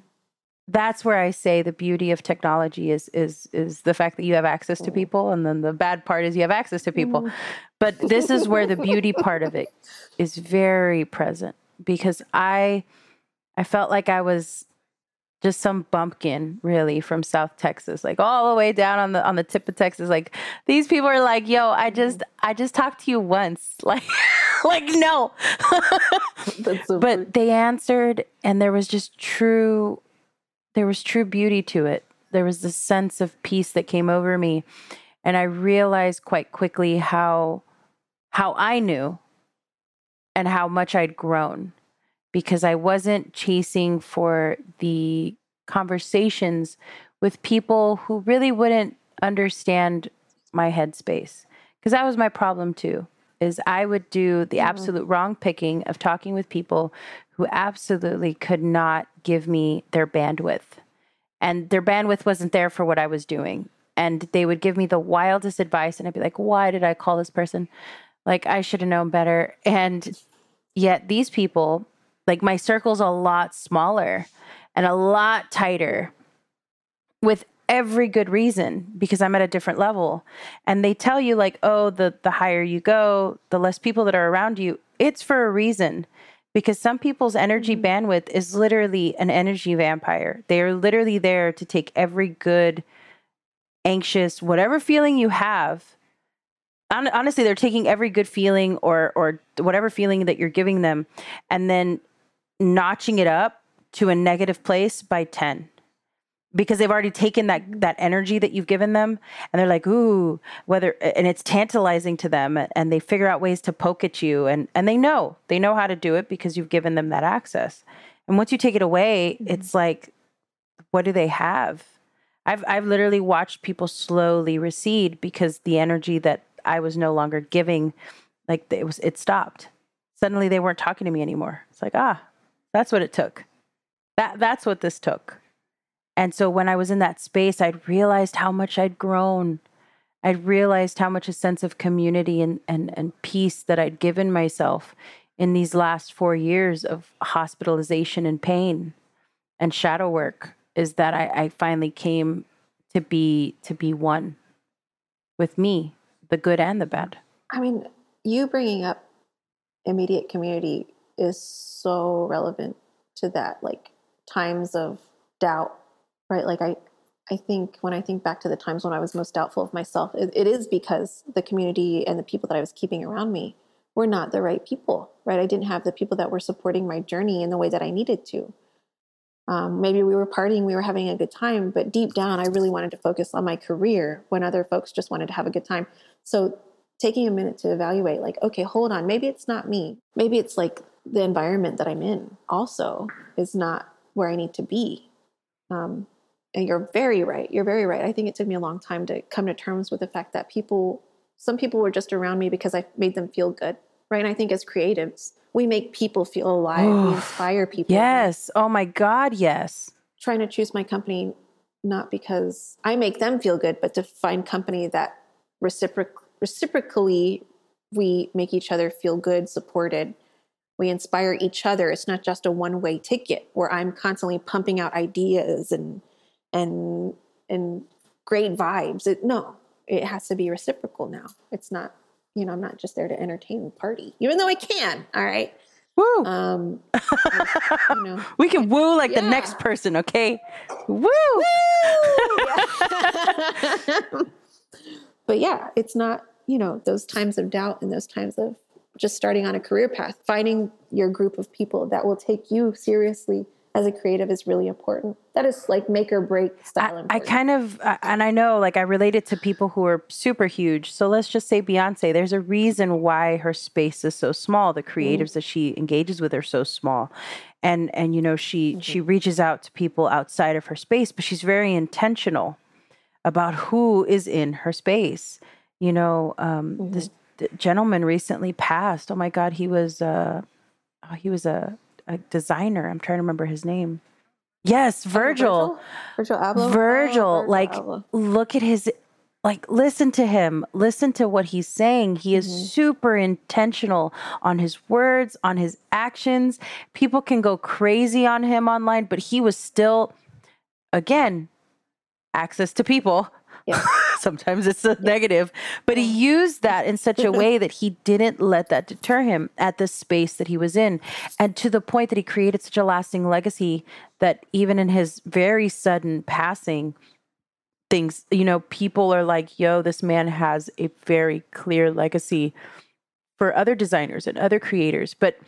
that's where I say the beauty of technology is is is the fact that you have access to people, and then the bad part is you have access to people. Mm. But this is where the beauty part of it is very present because I I felt like I was just some bumpkin really from South Texas, like all the way down on the on the tip of Texas. Like these people are like, yo, I just I just talked to you once. Like like no. so but they answered and there was just true there was true beauty to it. There was this sense of peace that came over me. And I realized quite quickly how how I knew and how much I'd grown because I wasn't chasing for the conversations with people who really wouldn't understand my headspace. Because that was my problem too. Is I would do the mm-hmm. absolute wrong picking of talking with people who absolutely could not give me their bandwidth. And their bandwidth wasn't there for what I was doing. And they would give me the wildest advice. And I'd be like, why did I call this person? Like, I should have known better. And yet, these people, like, my circle's a lot smaller and a lot tighter with every good reason because I'm at a different level. And they tell you like, oh, the the higher you go, the less people that are around you. It's for a reason because some people's energy mm-hmm. bandwidth is literally an energy vampire. They are literally there to take every good, anxious, whatever feeling you have. Honestly, they're taking every good feeling or or whatever feeling that you're giving them, and then notching it up to a negative place by 10 because they've already taken that that energy that you've given them and they're like ooh whether and it's tantalizing to them and they figure out ways to poke at you and and they know they know how to do it because you've given them that access. And once you take it away mm-hmm. it's like what do they have? I've i've literally watched people slowly recede because the energy that i was no longer giving like it was it stopped. Suddenly they weren't talking to me anymore. It's like ah that's what it took. That that's what this took and so when I was in that space, I'd realized how much I'd grown. I'd realized how much a sense of community and, and, and peace that I'd given myself in these last four years of hospitalization and pain and shadow work is that I, I finally came to be to be one with me, the good and the bad. I mean, you bringing up immediate community is so relevant to that, like times of doubt right? Like I, I think when I think back to the times when I was most doubtful of myself, it, it is because the community and the people that I was keeping around me were not the right people, right? I didn't have the people that were supporting my journey in the way that I needed to. Um, maybe we were partying, we were having a good time, but deep down, I really wanted to focus on my career when other folks just wanted to have a good time. So, taking a minute to evaluate, like, okay, hold on, maybe it's not me. Maybe it's like the environment that I'm in also is not where I need to be. Um, you're very right. You're very right. I think it took me a long time to come to terms with the fact that people, some people were just around me because I made them feel good, right? And I think as creatives, we make people feel alive. we inspire people. Yes. Oh my God, yes. Trying to choose my company not because I make them feel good, but to find company that reciproc- reciprocally we make each other feel good, supported. We inspire each other. It's not just a one way ticket where I'm constantly pumping out ideas and and and great vibes. It, no, it has to be reciprocal now. It's not, you know, I'm not just there to entertain the party, even though I can. All right. Woo. Um, you know, we can woo like yeah. the next person, okay? Woo. woo! Yeah. but yeah, it's not, you know, those times of doubt and those times of just starting on a career path, finding your group of people that will take you seriously as a creative is really important. That is like make or break style. I, I kind of, uh, and I know like I relate it to people who are super huge. So let's just say Beyonce, there's a reason why her space is so small. The mm-hmm. creatives mm that she engages with are so small. And, and, you know, she, mm-hmm. she reaches out to people outside of her space, but she's very intentional about who is in her space. You know, um, mm-hmm. this gentleman recently passed. Oh my God, he was, uh, oh, he was a, a designer. I'm trying to remember his name. Yes, Virgil. Virgil. Virgil Abloh. Virgil. Oh, Virgil like, Abloh. look at his. Like, listen to him. Listen to what he's saying. He is mm-hmm. super intentional on his words, on his actions. People can go crazy on him online, but he was still, again, access to people. Yeah. Sometimes it's a yeah. negative, but he used that in such a way that he didn't let that deter him at the space that he was in. And to the point that he created such a lasting legacy that even in his very sudden passing, things, you know, people are like, yo, this man has a very clear legacy for other designers and other creators. But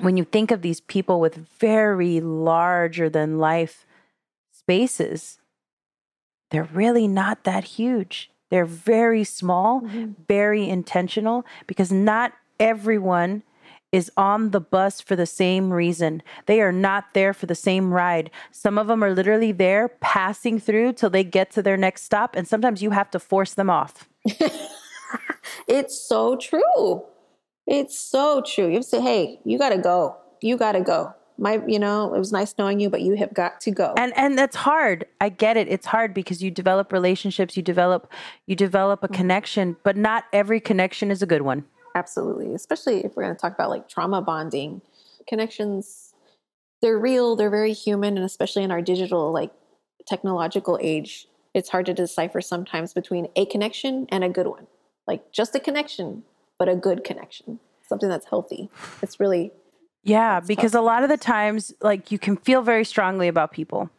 when you think of these people with very larger than life spaces, they're really not that huge. They're very small, mm-hmm. very intentional because not everyone is on the bus for the same reason. They are not there for the same ride. Some of them are literally there passing through till they get to their next stop. And sometimes you have to force them off. it's so true. It's so true. You have to say, hey, you got to go. You got to go my you know it was nice knowing you but you have got to go. And and that's hard. I get it. It's hard because you develop relationships you develop you develop a mm-hmm. connection but not every connection is a good one. Absolutely. Especially if we're going to talk about like trauma bonding. Connections they're real they're very human and especially in our digital like technological age it's hard to decipher sometimes between a connection and a good one. Like just a connection but a good connection. Something that's healthy. It's really yeah, because tough. a lot of the times, like you can feel very strongly about people.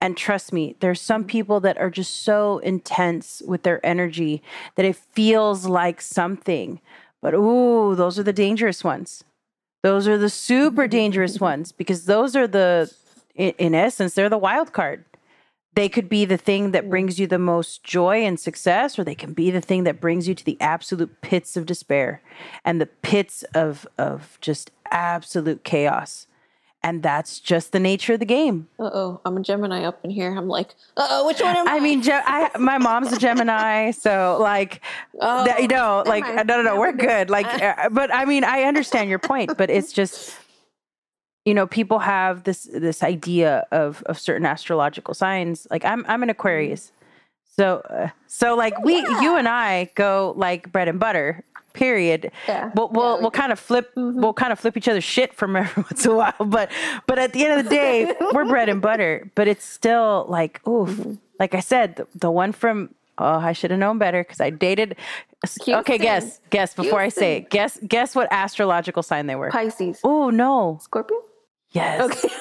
And trust me, there's some people that are just so intense with their energy that it feels like something. But ooh, those are the dangerous ones. Those are the super dangerous ones because those are the, in, in essence, they're the wild card. They could be the thing that brings you the most joy and success, or they can be the thing that brings you to the absolute pits of despair and the pits of of just absolute chaos. And that's just the nature of the game. Uh oh, I'm a Gemini up in here. I'm like, uh oh, which one am I? I mean, Ge- I, my mom's a Gemini, so like, Oh, that, you know, like, no, no, no, we're good. Like, uh, but I mean, I understand your point, but it's just, you know, people have this this idea of of certain astrological signs. Like, I'm I'm an Aquarius, so uh, so like we, you and I go like bread and butter. Period. Yeah. We'll we'll, Yeah, we we'll kind of flip we'll kind of flip each other's shit from every once in a while, but but at the end of the day, we're bread and butter. But it's still like oof. Mm-hmm. Like I said, the, the one from oh I should have known better because I dated. Okay, guess guess before I say it. Guess guess what astrological sign they were. Pisces. Oh no. Scorpio? Yes. Okay.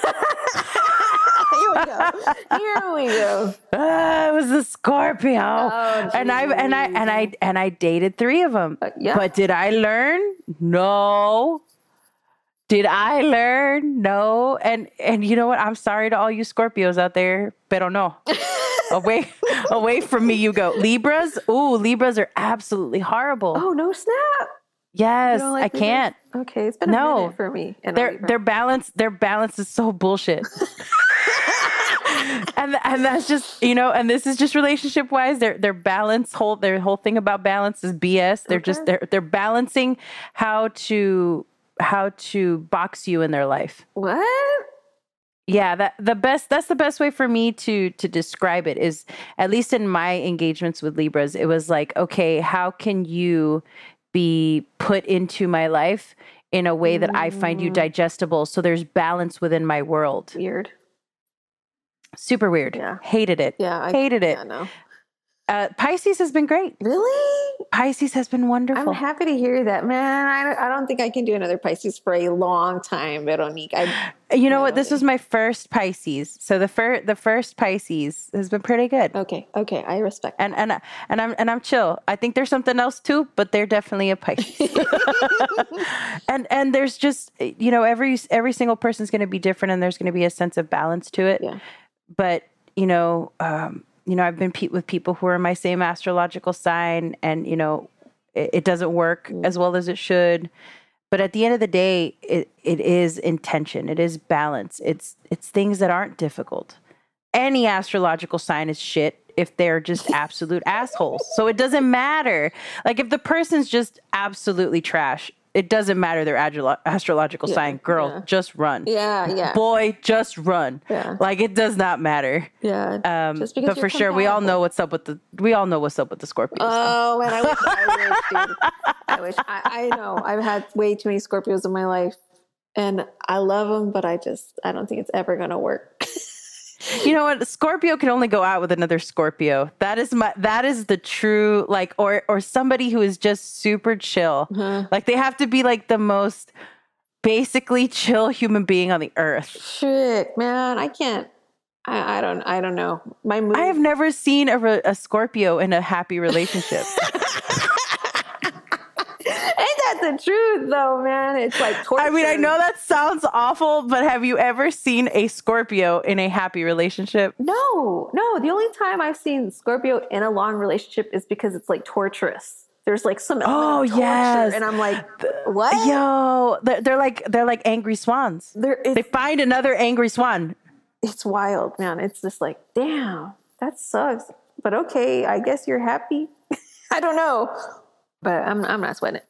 Here we go. Here we go. Ah, it was a Scorpio. Oh, and I and I and I and I dated three of them. Uh, yeah. But did I learn? No. Did I learn? No. And and you know what? I'm sorry to all you Scorpios out there, pero no. away away from me you go. Libras? Ooh, Libras are absolutely horrible. Oh, no snap. Yes, don't I like can't. Okay, it's been a No. minute for me. Their their balance their balance is so bullshit. and and that's just you know and this is just relationship wise their their balance whole their whole thing about balance is BS. They're just they're they're balancing how to how to box you in their life. what? Yeah, that the best that's the best way for me to to describe it is at least in my engagements with Libras, it was like, okay, how can you be put into my life in a way that I find you Mm. digestible so there's balance within my world. Weird. Super weird. Yeah. Hated it. Yeah. I Hated it. Yeah, no. Uh, Pisces has been great. Really? Pisces has been wonderful. I'm happy to hear that, man. I don't, I don't think I can do another Pisces for a long time, Veronique. I, you know No, what? This was my first Pisces. So the first the first Pisces has been pretty good. okay, okay, I respect. and and and I'm and I'm chill. I think there's something else too, but they're definitely a Pisces. and and there's just you know every every single person's going to be different, and there's going to be a sense of balance to it. Yeah. But you know, um, you know, I've been pe- with people who are my same astrological sign, and you know, it, it doesn't work mm. as well as it should. But at the end of the day, it, it is intention. It is balance. It's it's things that aren't difficult any astrological sign is shit if they're just absolute assholes. So it doesn't matter. Like if the person's just absolutely trash, it doesn't matter their astrological sign. Girl, yeah. just run. Yeah, yeah, Boy, just run. Yeah. Like it does not matter. yeah. Um, Just because but for sure, we all know what's up with the. We all know what's up with the Scorpios. Oh and I wish I wish, dude. I wish. I, I know I've had way too many Scorpios in my life, and I love them, but I just I don't think it's ever gonna work. you know what scorpio can only go out with another scorpio that is my that is the true like or or somebody who is just super chill Uh-huh. like they have to be like the most basically chill human being on the earth Shit, man, I can't. I, I don't. I don't know. My mood. i have never seen a, a scorpio in a happy relationship the truth, though, man? It's like torture. i mean i know that sounds awful but have you ever seen a scorpio in a happy relationship No, no. The only time I've seen Scorpio in a long relationship is because it's like torturous. There's like some Oh, yes. and I'm like, what? yo they're, like they're like angry swans they find another angry swan it's wild, man. It's just like, damn, that sucks. But okay, I guess you're happy. I don't know, but I'm I'm not sweating it.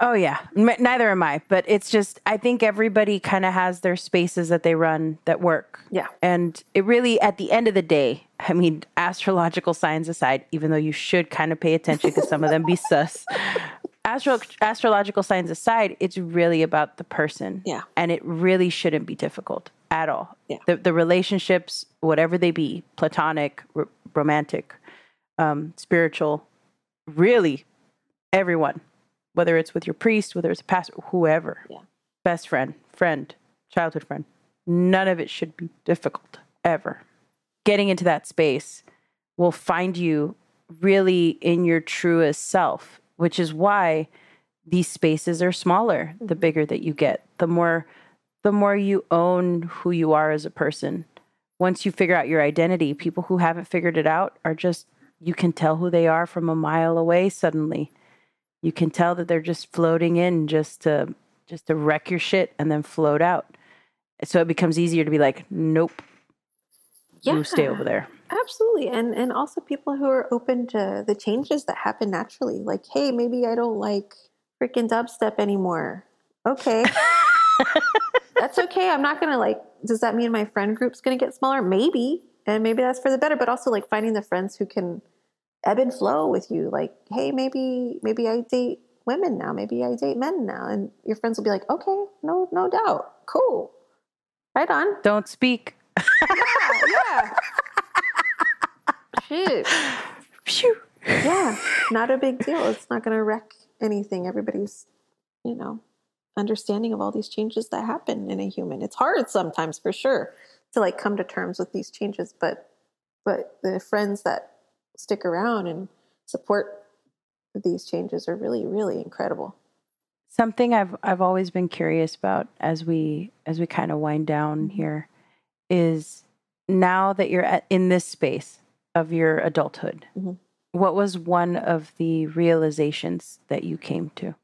Oh yeah, M- neither am I. But it's just I think everybody kind of has their spaces that they run that work. Yeah. and it really at the end of the day, I mean, astrological signs aside, even though you should kind of pay attention because some of them be sus. Astro- astrological signs aside, it's really about the person. Yeah. and it really shouldn't be difficult at all. Yeah. the the relationships, whatever they be, platonic, r- romantic, um, spiritual, really, everyone whether it's with your priest, whether it's a pastor, whoever, Yeah. best friend, friend, childhood friend, none of it should be difficult ever. Getting into that space will find you really in your truest self, which is why these spaces are smaller the mm-hmm. bigger that you get. The more the more you own who you are as a person. Once you figure out your identity people who haven't figured it out are just you can tell who they are from a mile away suddenly you can tell that they're just floating in just to just to wreck your shit and then float out so it becomes easier to be like nope you stay over there Absolutely. And and also people who are open to the changes that happen naturally. Like, hey, maybe I don't like freaking dubstep anymore. Okay. that's okay. I'm not gonna like does that mean my friend group's gonna get smaller? Maybe. And maybe that's for the better, but also like finding the friends who can ebb and flow with you. Like, hey, maybe maybe I date women now, maybe I date men now. And your friends will be like, okay, no, no doubt. Cool. Right on. don't speak Yeah, yeah. Shit. Phew. Yeah, not a big deal. It's not going to wreck anything. Everybody's, you know, understanding of all these changes that happen in a human. It's hard sometimes for sure to like come to terms with these changes, but but the friends that stick around and support these changes are really really incredible. something i've i've always been curious about as we as we kind of wind down Mhm. here is now that you're at, in this space of your adulthood Mhm. what was one of the realizations that you came to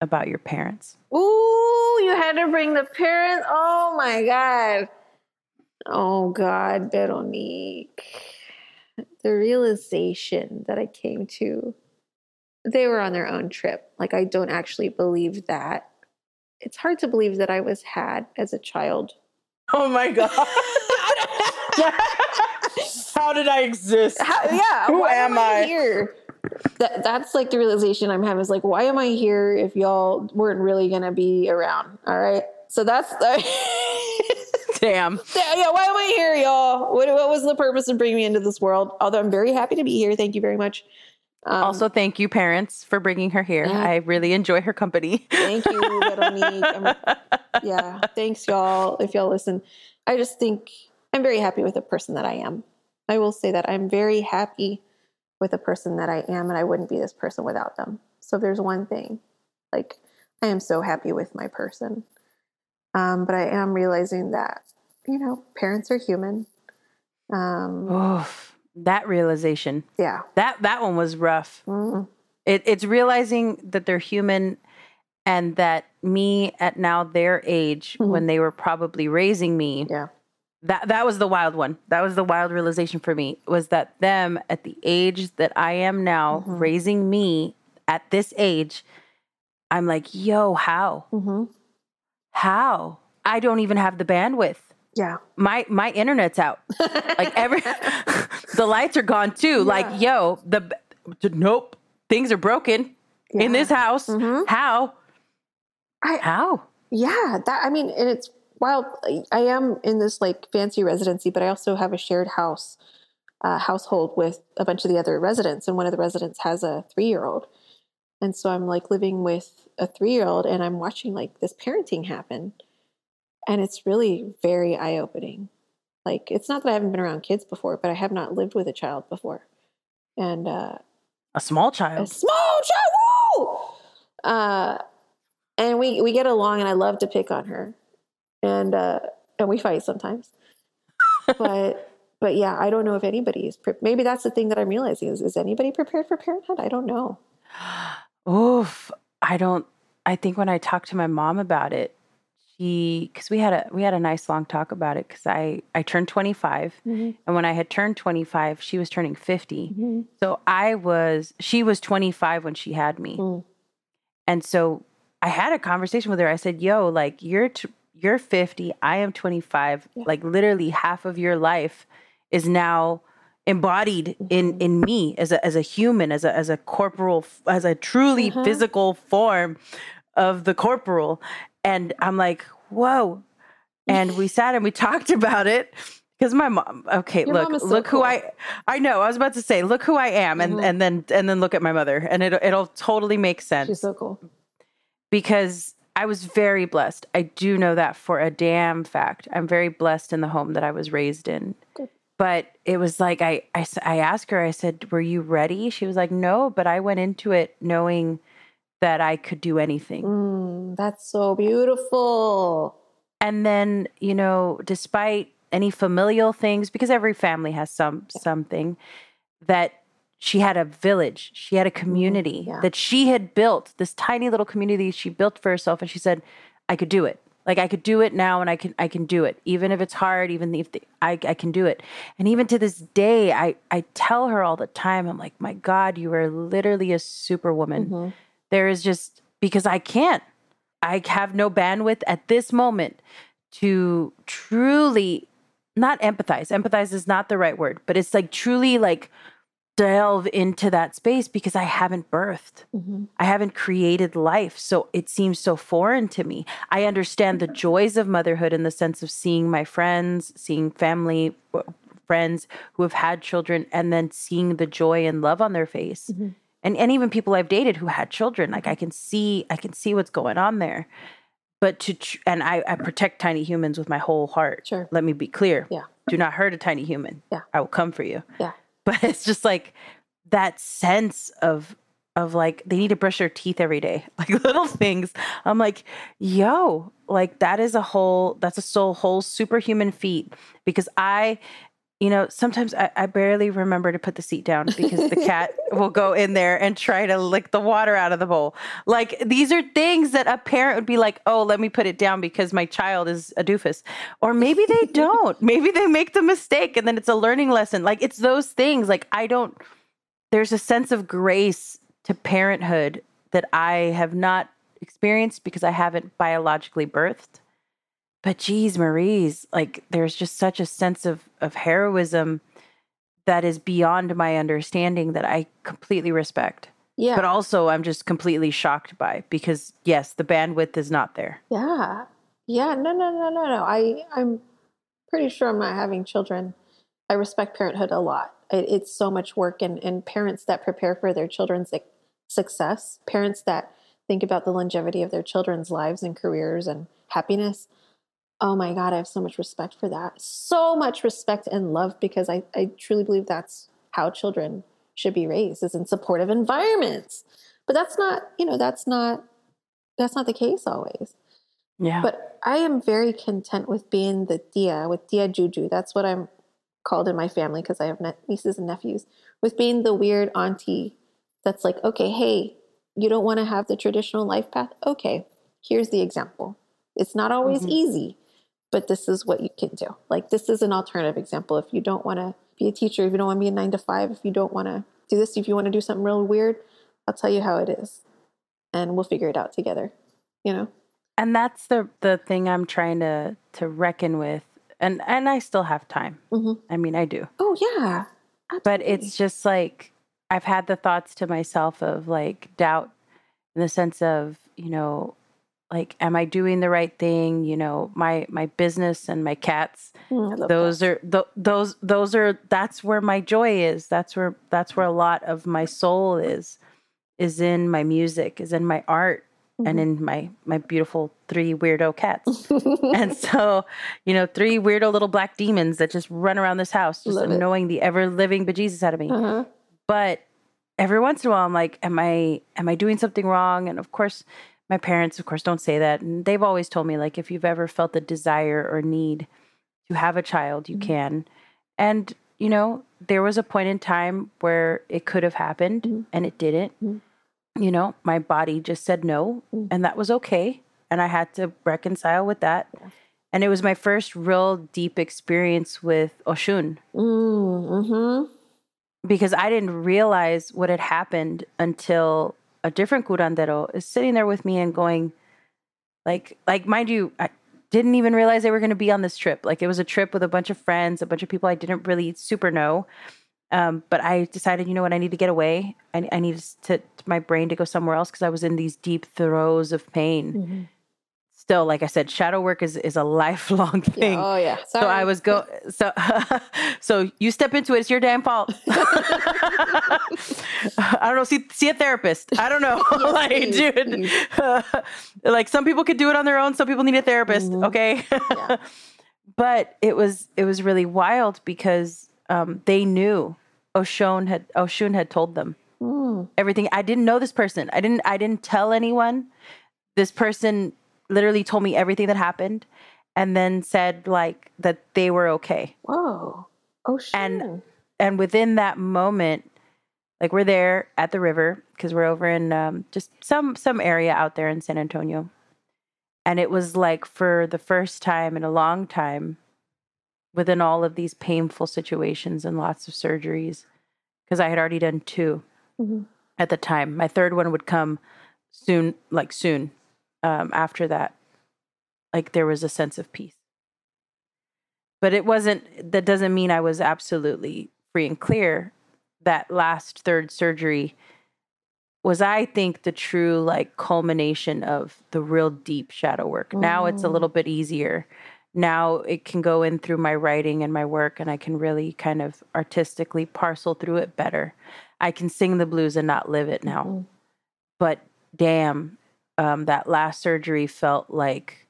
about your parents Ooh, you had to bring the parents. Oh my God. Oh God, Veronique. The realization that I came to, they were on their own trip. Like, I don't actually believe that. It's hard to believe that I was had as a child. oh my god how did i exist How, yeah, Who why am I? here? That, that's like the realization I'm having is like, why am I here if y'all weren't really gonna be around? All right. So that's the damn Yeah, why am I here, y'all? What, what was the purpose of bringing me into this world? Although I'm very happy to be here. Thank you very much. Um, also thank you parents for bringing her here Yeah. i really enjoy her company thank you, Veronique. I'm- yeah, thanks, y'all. If y'all listen, I just think I'm very happy with the person that I am. I will say that I'm very happy with the person that I am, and I wouldn't be this person without them. So if there's one thing, like I am so happy with my person. Um, but I am realizing that, you know, parents are human. Um, Oof, that realization yeah. that that one was rough Mm. It, it's realizing that they're human and that me at now their age Mhm. when they were probably raising me Yeah. that that was the wild one that was the wild realization for me was that them at the age that i am now Mhm. raising me at this age i'm like yo how hmm how? I don't even have the bandwidth. Yeah. my my internet's out. Like every the lights are gone too. Like yo the nope. Things are broken in this house. Mhm. how? I- how? Yeah, that I mean, and it's wild. I- I am in this like fancy residency, but I also have a shared house uh, household with a bunch of the other residents, and one of the residents has a three year old, and so I'm like living with a three year old, and I'm watching like this parenting happen, and it's really very eye opening. Like it's not that I haven't been around kids before, but I have not lived with a child before, and uh, a small child. a small child. Woo! Uh, and we we get along, and I love to pick on her, and uh, and we fight sometimes. but but yeah, I don't know if anybody is. Pre- maybe that's the thing that I'm realizing is is anybody prepared for parenthood? I don't know. Oof. I don't I think when I talked to my mom about it, she cuz we had a we had a nice long talk about it cuz I I turned 25 and when I had turned 25, she was turning 50. So I was she was 25 when she had me. Mm. And so I had a conversation with her. I said, "Yo, like you're t- you're 50, I am 25. Yeah. Like literally half of your life is now embodied in Mhm. in me as a as a human, as a as a corporal, as a truly Uh-huh. physical form of the corporal." And I'm like, "Whoa." And we sat and we talked about it because my mom okay Your look so look who i i know i was about to say look who i am and Mhm. and then and then look at my mother and it, it'll totally make sense She's so cool. because I was very blessed. I do know that for a damn fact. I'm very blessed in the home that I was raised in. Good. But it was like I I asked her. I said, "Were you ready?" She was like, "No," but I went into it knowing that I could do anything. Mm, that's so beautiful. And then, you know, despite any familial things, because every family has some something, that she had a village, she had a community yeah. that she had built, this tiny little community she built for herself. And she said, I could do it. Like I could do it now and I can I can do it. Even if it's hard, even if the, I I can do it. And even to this day, I I tell her all the time, I'm like, my God, you are literally a superwoman. Mm-hmm. There is just because I can't. I have no bandwidth at this moment to truly not empathize. Empathize is not the right word, but it's like truly like delve into that space because I haven't birthed. Mm-hmm. I haven't created life. So it seems so foreign to me. I understand the joys of motherhood in the sense of seeing my friends, seeing family, friends who have had children, and then seeing the joy and love on their face. Mm-hmm. And, and even people I've dated who had children, like I can see, I can see what's going on there. But to, tr- and I, I protect tiny humans with my whole heart. Sure. Let me be clear. Yeah. Do not hurt a tiny human. Yeah. I will come for you Yeah. but it's just like that sense of of like they need to brush their teeth every day like little things. I'm like yo like that is a whole that's a soul whole superhuman feat because i you know sometimes I, I barely remember to put the seat down because the cat will go in there and try to lick the water out of the bowl. Like these are things that a parent would be like oh let me put it down because my child is a doofus. Or maybe they don't. Maybe they make the mistake and then it's a learning lesson. Like it's those things. Like i don't there's a sense of grace to parenthood that i have not experienced because i haven't biologically birthed but geez, Marie's like there's just such a sense of of heroism that is beyond my understanding that I completely respect. Yeah. But also I'm just completely shocked by because yes, the bandwidth is not there. Yeah. Yeah. No, no, no, no, no. I, I'm pretty sure I'm not having children. I respect parenthood a lot. It, it's so much work, and, and parents that prepare for their children's success, parents that think about the longevity of their children's lives and careers and happiness. Oh my God, I have so much respect for that. So much respect and love because I, I truly believe that's how children should be raised is in supportive environments. But that's not, you know, that's not that's not the case always. Yeah. But I am very content with being the Dia, with Tía Juju. That's what I'm called in my family because I have ne- nieces and nephews. With being the weird auntie that's like, okay, hey, you don't want to have the traditional life path? Okay, here's the example. It's not always Mhm. easy, but this is what you can do. Like, this is an alternative example. If you don't want to be a teacher, if you don't want to be a nine to five, if you don't want to do this, if you want to do something real weird, I'll tell you how it is. And we'll figure it out together, you know? and that's the the thing I'm trying to to reckon with. And and I still have time. Mhm. I mean, I do. Oh, yeah. but it's just like I've had the thoughts to myself of like doubt in the sense of, you know, like am I doing the right thing? You know, my my business and my cats. Mm, Those that. are th- those those are that's where my joy is. That's where that's where a lot of my soul is is in my music, is in my art and Mhm. in my my beautiful three weirdo cats. and so, you know, three weirdo little black demons that just run around this house, just Love it. annoying the ever living bejesus out of me. uh-huh. But every once in a while, I'm like, am I am I doing something wrong? And of course, my parents, of course, don't say that, and they've always told me like, if you've ever felt the desire or need to have a child, you Mhm. can. And you know, there was a point in time where it could have happened, Mhm. and it didn't. Mhm. You know, my body just said no, Mm. and that was okay. And I had to reconcile with that. Yeah. And it was my first real deep experience with Oshun Mm, hmm because I didn't realize what had happened until a different curandero is sitting there with me and going, like, like mind you, I didn't even realize they were going to be on this trip. Like it was a trip with a bunch of friends, a bunch of people I didn't really super know. Um, but I decided, you know what, I need to get away. I, I need to, my brain to go somewhere else because I was in these deep throes of pain. Mm-hmm. Still, like I said, shadow work is is a lifelong thing. Oh yeah. Sorry. So I was go so so you step into it, it's your damn fault. I don't know, see see a therapist. I don't know. Yes, like please, dude. please. like some people could do it on their own, some people need a therapist, Mhm. okay? Yeah. but it was it was really wild because um they knew Oshun had Oshun had told them. Mm. Everything. I didn't know this person. I didn't. I didn't tell anyone. This person literally told me everything that happened, and then said like that they were okay. Whoa. Oh shit. And and within that moment, like we're there at the river because we're over in um, just some some area out there in San Antonio, and it was like for the first time in a long time, within all of these painful situations and lots of surgeries, because I had already done 2 mm-hmm. at the time. My third one would come soon, like soon um, after that. Like there was a sense of peace but it wasn't that doesn't mean i was absolutely free and clear that last third surgery was I think the true like culmination of the real deep shadow work. Mm. Now it's a little mm. bit easier. Now it can go in through my writing and my work and I can really kind of artistically parcel through it better. I can sing the blues and not live it now. Mm. But damn, um, that last surgery felt like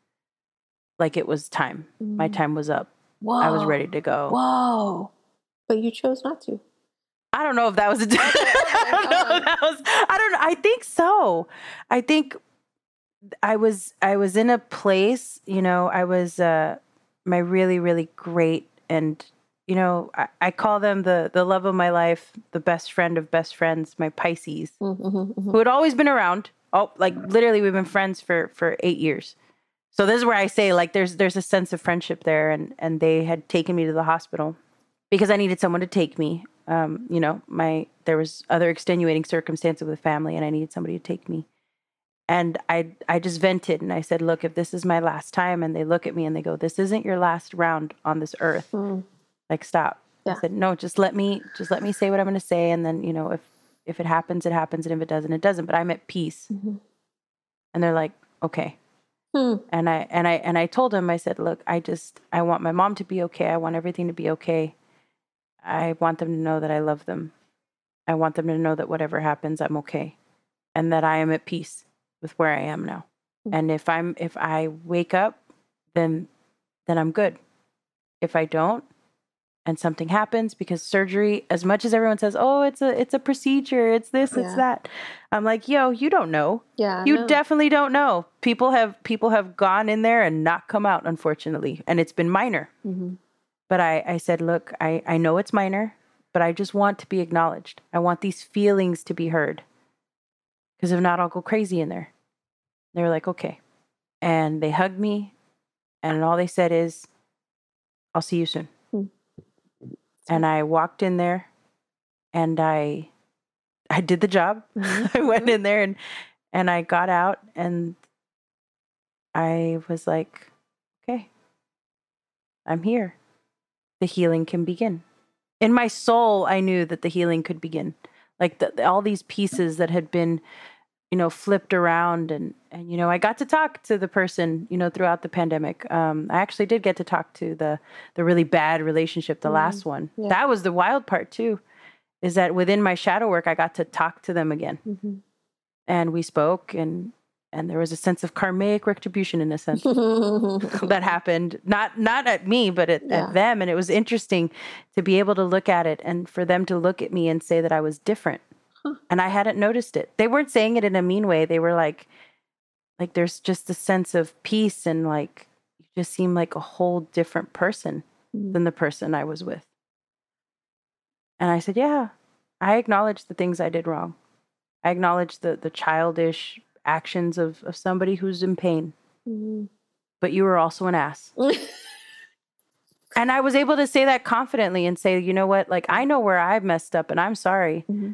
like it was time. Mm. My time was up. Whoa. I was ready to go. Whoa. But you chose not to. I don't know if that was a. Okay, okay, I don't know. That was. I don't. I think so. I think I was. I was in a place. You know, I was. uh My really, really great, and you know, I, I call them the the love of my life, the best friend of best friends, my Pisces, mm-hmm, mm-hmm. who had always been around. Oh, like literally, we've been friends for for eight years. So this is where I say like there's there's a sense of friendship there, and and they had taken me to the hospital because I needed someone to take me. Um, you know, my there was other extenuating circumstances with the family, and I needed somebody to take me. And I I just vented and I said, look, if this is my last time, and they look at me and they go, this isn't your last round on this earth. Mm. Like stop. Yeah. I said, no, just let me just let me say what I'm going to say, and then you know if if it happens, it happens, and if it doesn't, it doesn't. But I'm at peace. Mm-hmm. And they're like, okay. Hmm. And I and I and I told him, I said, look, I just I want my mom to be okay. I want everything to be okay. I want them to know that I love them. I want them to know that whatever happens, I'm okay. And that I am at peace with where I am now. Hmm. And if I'm if I wake up, then then I'm good. If I don't, and something happens because surgery as much as everyone says oh it's a it's a procedure it's this yeah. it's that i'm like yo you don't know. Yeah you definitely don't know. People have people have gone in there and not come out unfortunately and it's been minor. Mm-hmm. but i i said look i i know it's minor but i just want to be acknowledged. I want these feelings to be heard. Because if not i'll go crazy in there. They were like okay. And they hugged me and all they said is i'll see you soon and I walked in there and I I did the job. Mm-hmm. I went in there and and I got out and I was like, okay, I'm here. The healing can begin. In my soul, I knew that the healing could begin. Like the, all these pieces that had been you know flipped around and and you know i got to talk to the person you know throughout the pandemic. Um i actually did get to talk to the the really bad relationship the mm, last one. Yeah. that was the wild part too is that within my shadow work i got to talk to them again. Mm-hmm. and we spoke and and there was a sense of karmic retribution in a sense that happened. Not not at me but at, yeah. at them. And it was interesting to be able to look at it and for them to look at me and say that i was different and I hadn't noticed it. They weren't saying it in a mean way. They were like, like there's just a sense of peace and like you just seem like a whole different person mm. than the person I was with. And I said, yeah, I acknowledge the things I did wrong. I acknowledge the the childish actions of of somebody who's in pain. Mm. But you were also an ass. and I was able to say that confidently and say, you know what? Like I know where I messed up and I'm sorry. Mm-hmm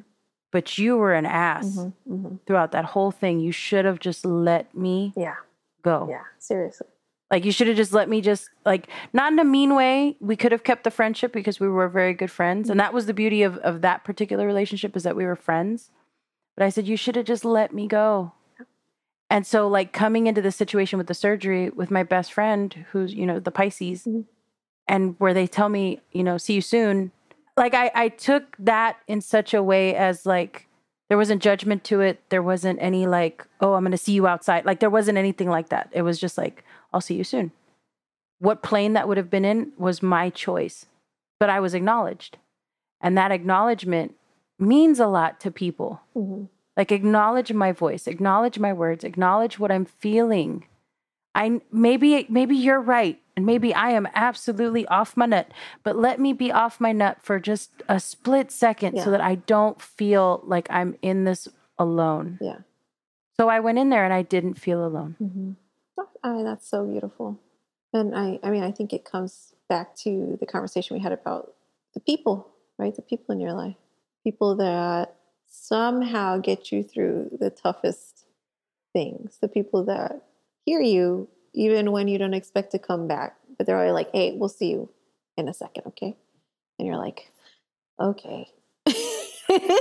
but you were an ass mm-hmm, mm-hmm. throughout that whole thing. You should have just let me yeah. go. Yeah, seriously. Like you should have just let me just like not in a mean way. We could have kept the friendship because we were very good friends. Mm-hmm. And that was the beauty of, of that particular relationship is that we were friends. But I said, you should have just let me go. And so like coming into the situation with the surgery with my best friend who's, you know, the Pisces, mm-hmm. and where they tell me, you know, see you soon like I, I took that in such a way as like there wasn't judgment to it. There wasn't any like, oh, I'm gonna see you outside. Like there wasn't anything like that. It was just like, I'll see you soon. What plane that would have been in was my choice, but I was acknowledged. And that acknowledgement means a lot to people. Mm-hmm. Like acknowledge my voice, acknowledge my words, acknowledge what I'm feeling. I maybe maybe you're right and maybe I am absolutely off my nut, but let me be off my nut for just a split second Yeah. so that I don't feel like I'm in this alone. Yeah. So I went in there and I didn't feel alone. Mm-hmm. I, that's so beautiful. And I, I mean, I think it comes back to the conversation we had about the people, right? The people in your life, people that somehow get you through the toughest things, the people that hear you even when you don't expect to come back, but they're always like, hey, we'll see you in a second, okay? And you're like, okay.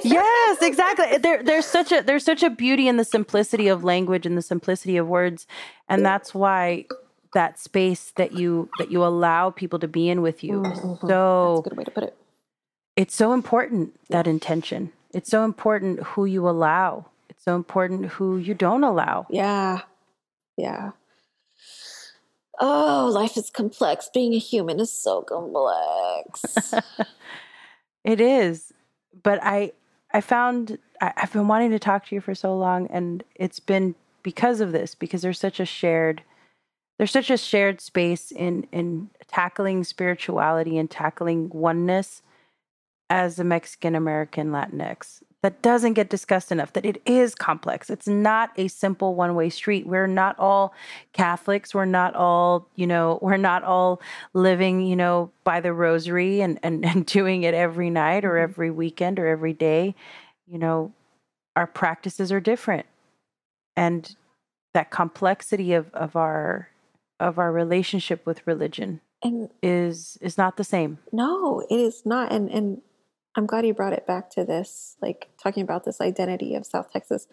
yes, exactly. There, there's such a there's such a beauty in the simplicity of language and the simplicity of words, and that's why that space that you that you allow people to be in with you Mhm. That's so a good way to put it. it's so important that intention. It's so important who you allow. It's so important who you don't allow. Yeah. Yeah. Oh, life is complex. Being a human is so complex. It is, but I I found I, I've been wanting to talk to you for so long, and it's been because of this because there's such a shared there's such a shared space in in tackling spirituality and tackling oneness as a Mexican American Latinx that doesn't get discussed enough that it is complex. It's not a simple one way street. We're not all catholics. We're not all you know we're not all living you know by the rosary and and, and doing it every night or mm-hmm. every weekend or every day. You know our practices are different. And that complexity of of our of our relationship with religion and is is not the same. No, it is not. And and I'm glad you brought it back to this, like talking about this identity of South Texas.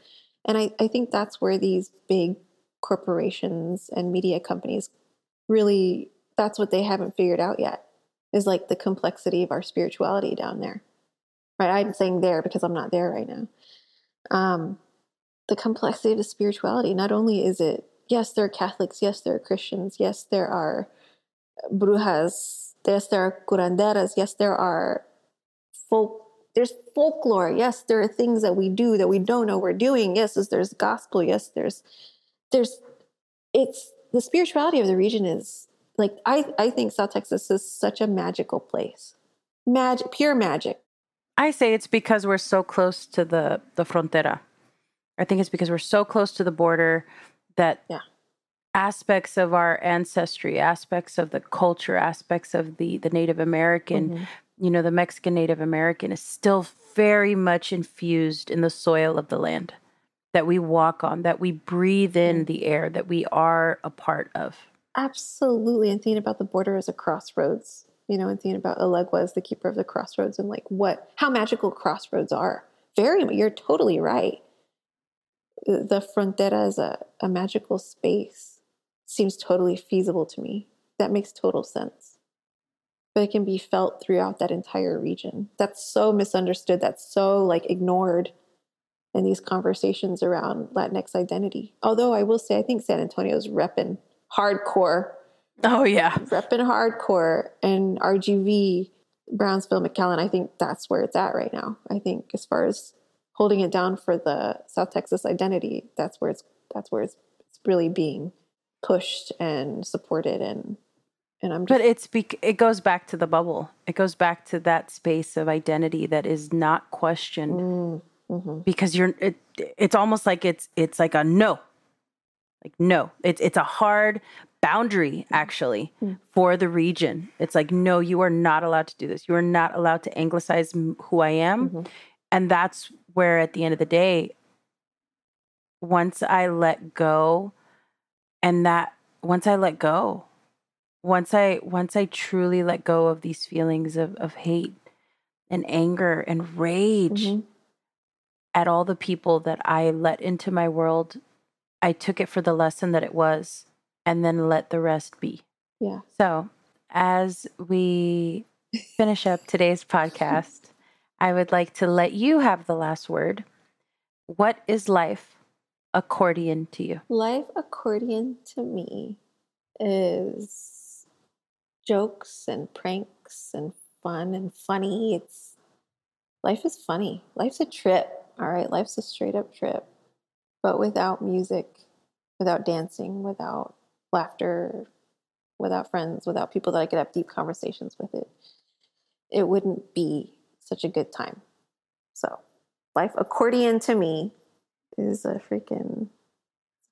And I, I think that's where these big corporations and media companies really that's what they haven't figured out yet is like the complexity of our spirituality down there. Right. I'm saying there because I'm not there right now. Um, the complexity of the spirituality. Not only is it, yes, there are Catholics, yes, there are Christians, yes, there are brujas, yes, there are curanderas, yes, there are folk. There's folklore. Yes, there are things that we do that we don't know we're doing. Yes, there's gospel. Yes, there's there's it's the spirituality of the region is like I I think South Texas is such a magical place. Magic, pure magic. I say it's because we're so close to the the frontera. I think it's because we're so close to the border that Yeah. aspects of our ancestry, aspects of the culture, aspects of the the Native American, Mhm. You know, the Mexican Native American is still very much infused in the soil of the land that we walk on, that we breathe in mm. the air, that we are a part of. Absolutely. And thinking about the border as a crossroads, you know, and thinking about Elegua as the keeper of the crossroads and like what, how magical crossroads are. Very, you're totally right. The the frontera is a, a magical space. Seems totally feasible to me. That makes total sense. But it can be felt throughout that entire region. That's so misunderstood. That's so like ignored in these conversations around Latinx identity. Although I will say, I think San Antonio's repping hardcore, Oh yeah. repping hardcore, and RGV, Brownsville, McAllen. I think that's where it's at right now. I think as far as holding it down for the South Texas identity, that's where it's that's where it's, it's really being pushed and supported and and I'm just But it's bec- it goes back to the bubble. It goes back to that space of identity that is not questioned Mm, mhm. because you're it, it's almost like it's it's like a no. Like no. It's it's a hard boundary actually Mm. for the region. It's like no, you are not allowed to do this. You are not allowed to anglicize who I am. Mhm. And that's where at the end of the day once I let go and that once I let go once I once I truly let go of these feelings of, of hate and anger and rage Mhm. at all the people that I let into my world, I took it for the lesson that it was and then let the rest be. yeah. So, as we finish up today's podcast, I would like to let you have the last word. What is life accordion to you? Life accordion to me is jokes and pranks and fun and funny. It's life is funny. Life's a trip. All right. Life's a straight up trip. But without music, without dancing, without laughter, without friends, without people that I could have deep conversations with it, it wouldn't be such a good time. So, life accordion to me is a freaking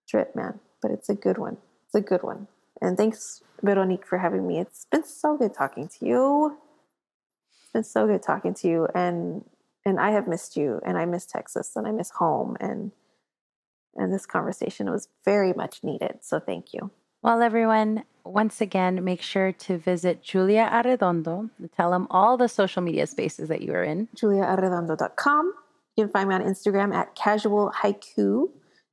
trip, man. But it's a good one. It's a good one. And thanks, Veronique, for having me. It's been so good talking to you. It's been so good talking to you. And and I have missed you and I miss Texas and I miss home and and this conversation was very much needed. So thank you. Well, everyone, once again, make sure to visit Julia Arredondo. Tell them all the social media spaces that you are in. JuliaArredondo.com. You can find me on Instagram at Casual Haiku.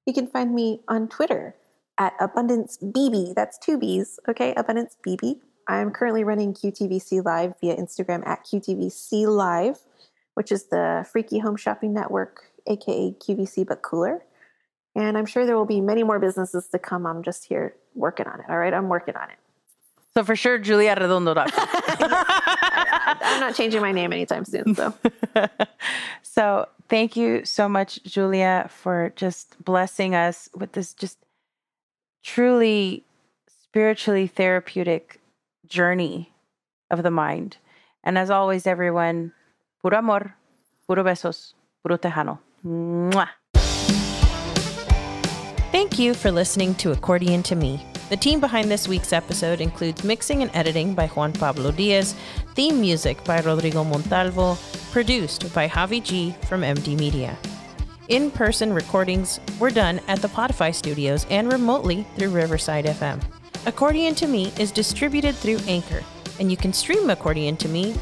You can find me on Twitter at Abundance BB. That's two B's, okay? Abundance BB. I'm currently running QTVC Live via Instagram at QTVC Live, which is the Freaky Home Shopping Network, aka QVC but cooler. And I'm sure there will be many more businesses to come. I'm just here working on it. All right, I'm working on it. So for sure, juliaarredondo.com. I'm not changing my name anytime soon. So, so thank you so much, Julia, for just blessing us with this just truly spiritually therapeutic journey of the mind. And as always, everyone, puro amor, puro besos, puro tejano. Mwah. Thank you for listening to Accordion to Me. The team behind this week's episode includes mixing and editing by Juan Pablo Diaz, theme music by Rodrigo Montalvo, produced by Javi G from MD Media. In person recordings were done at the Podify studios and remotely through Riverside FM. Accordion to Me is distributed through Anchor, and you can stream Accordion to Me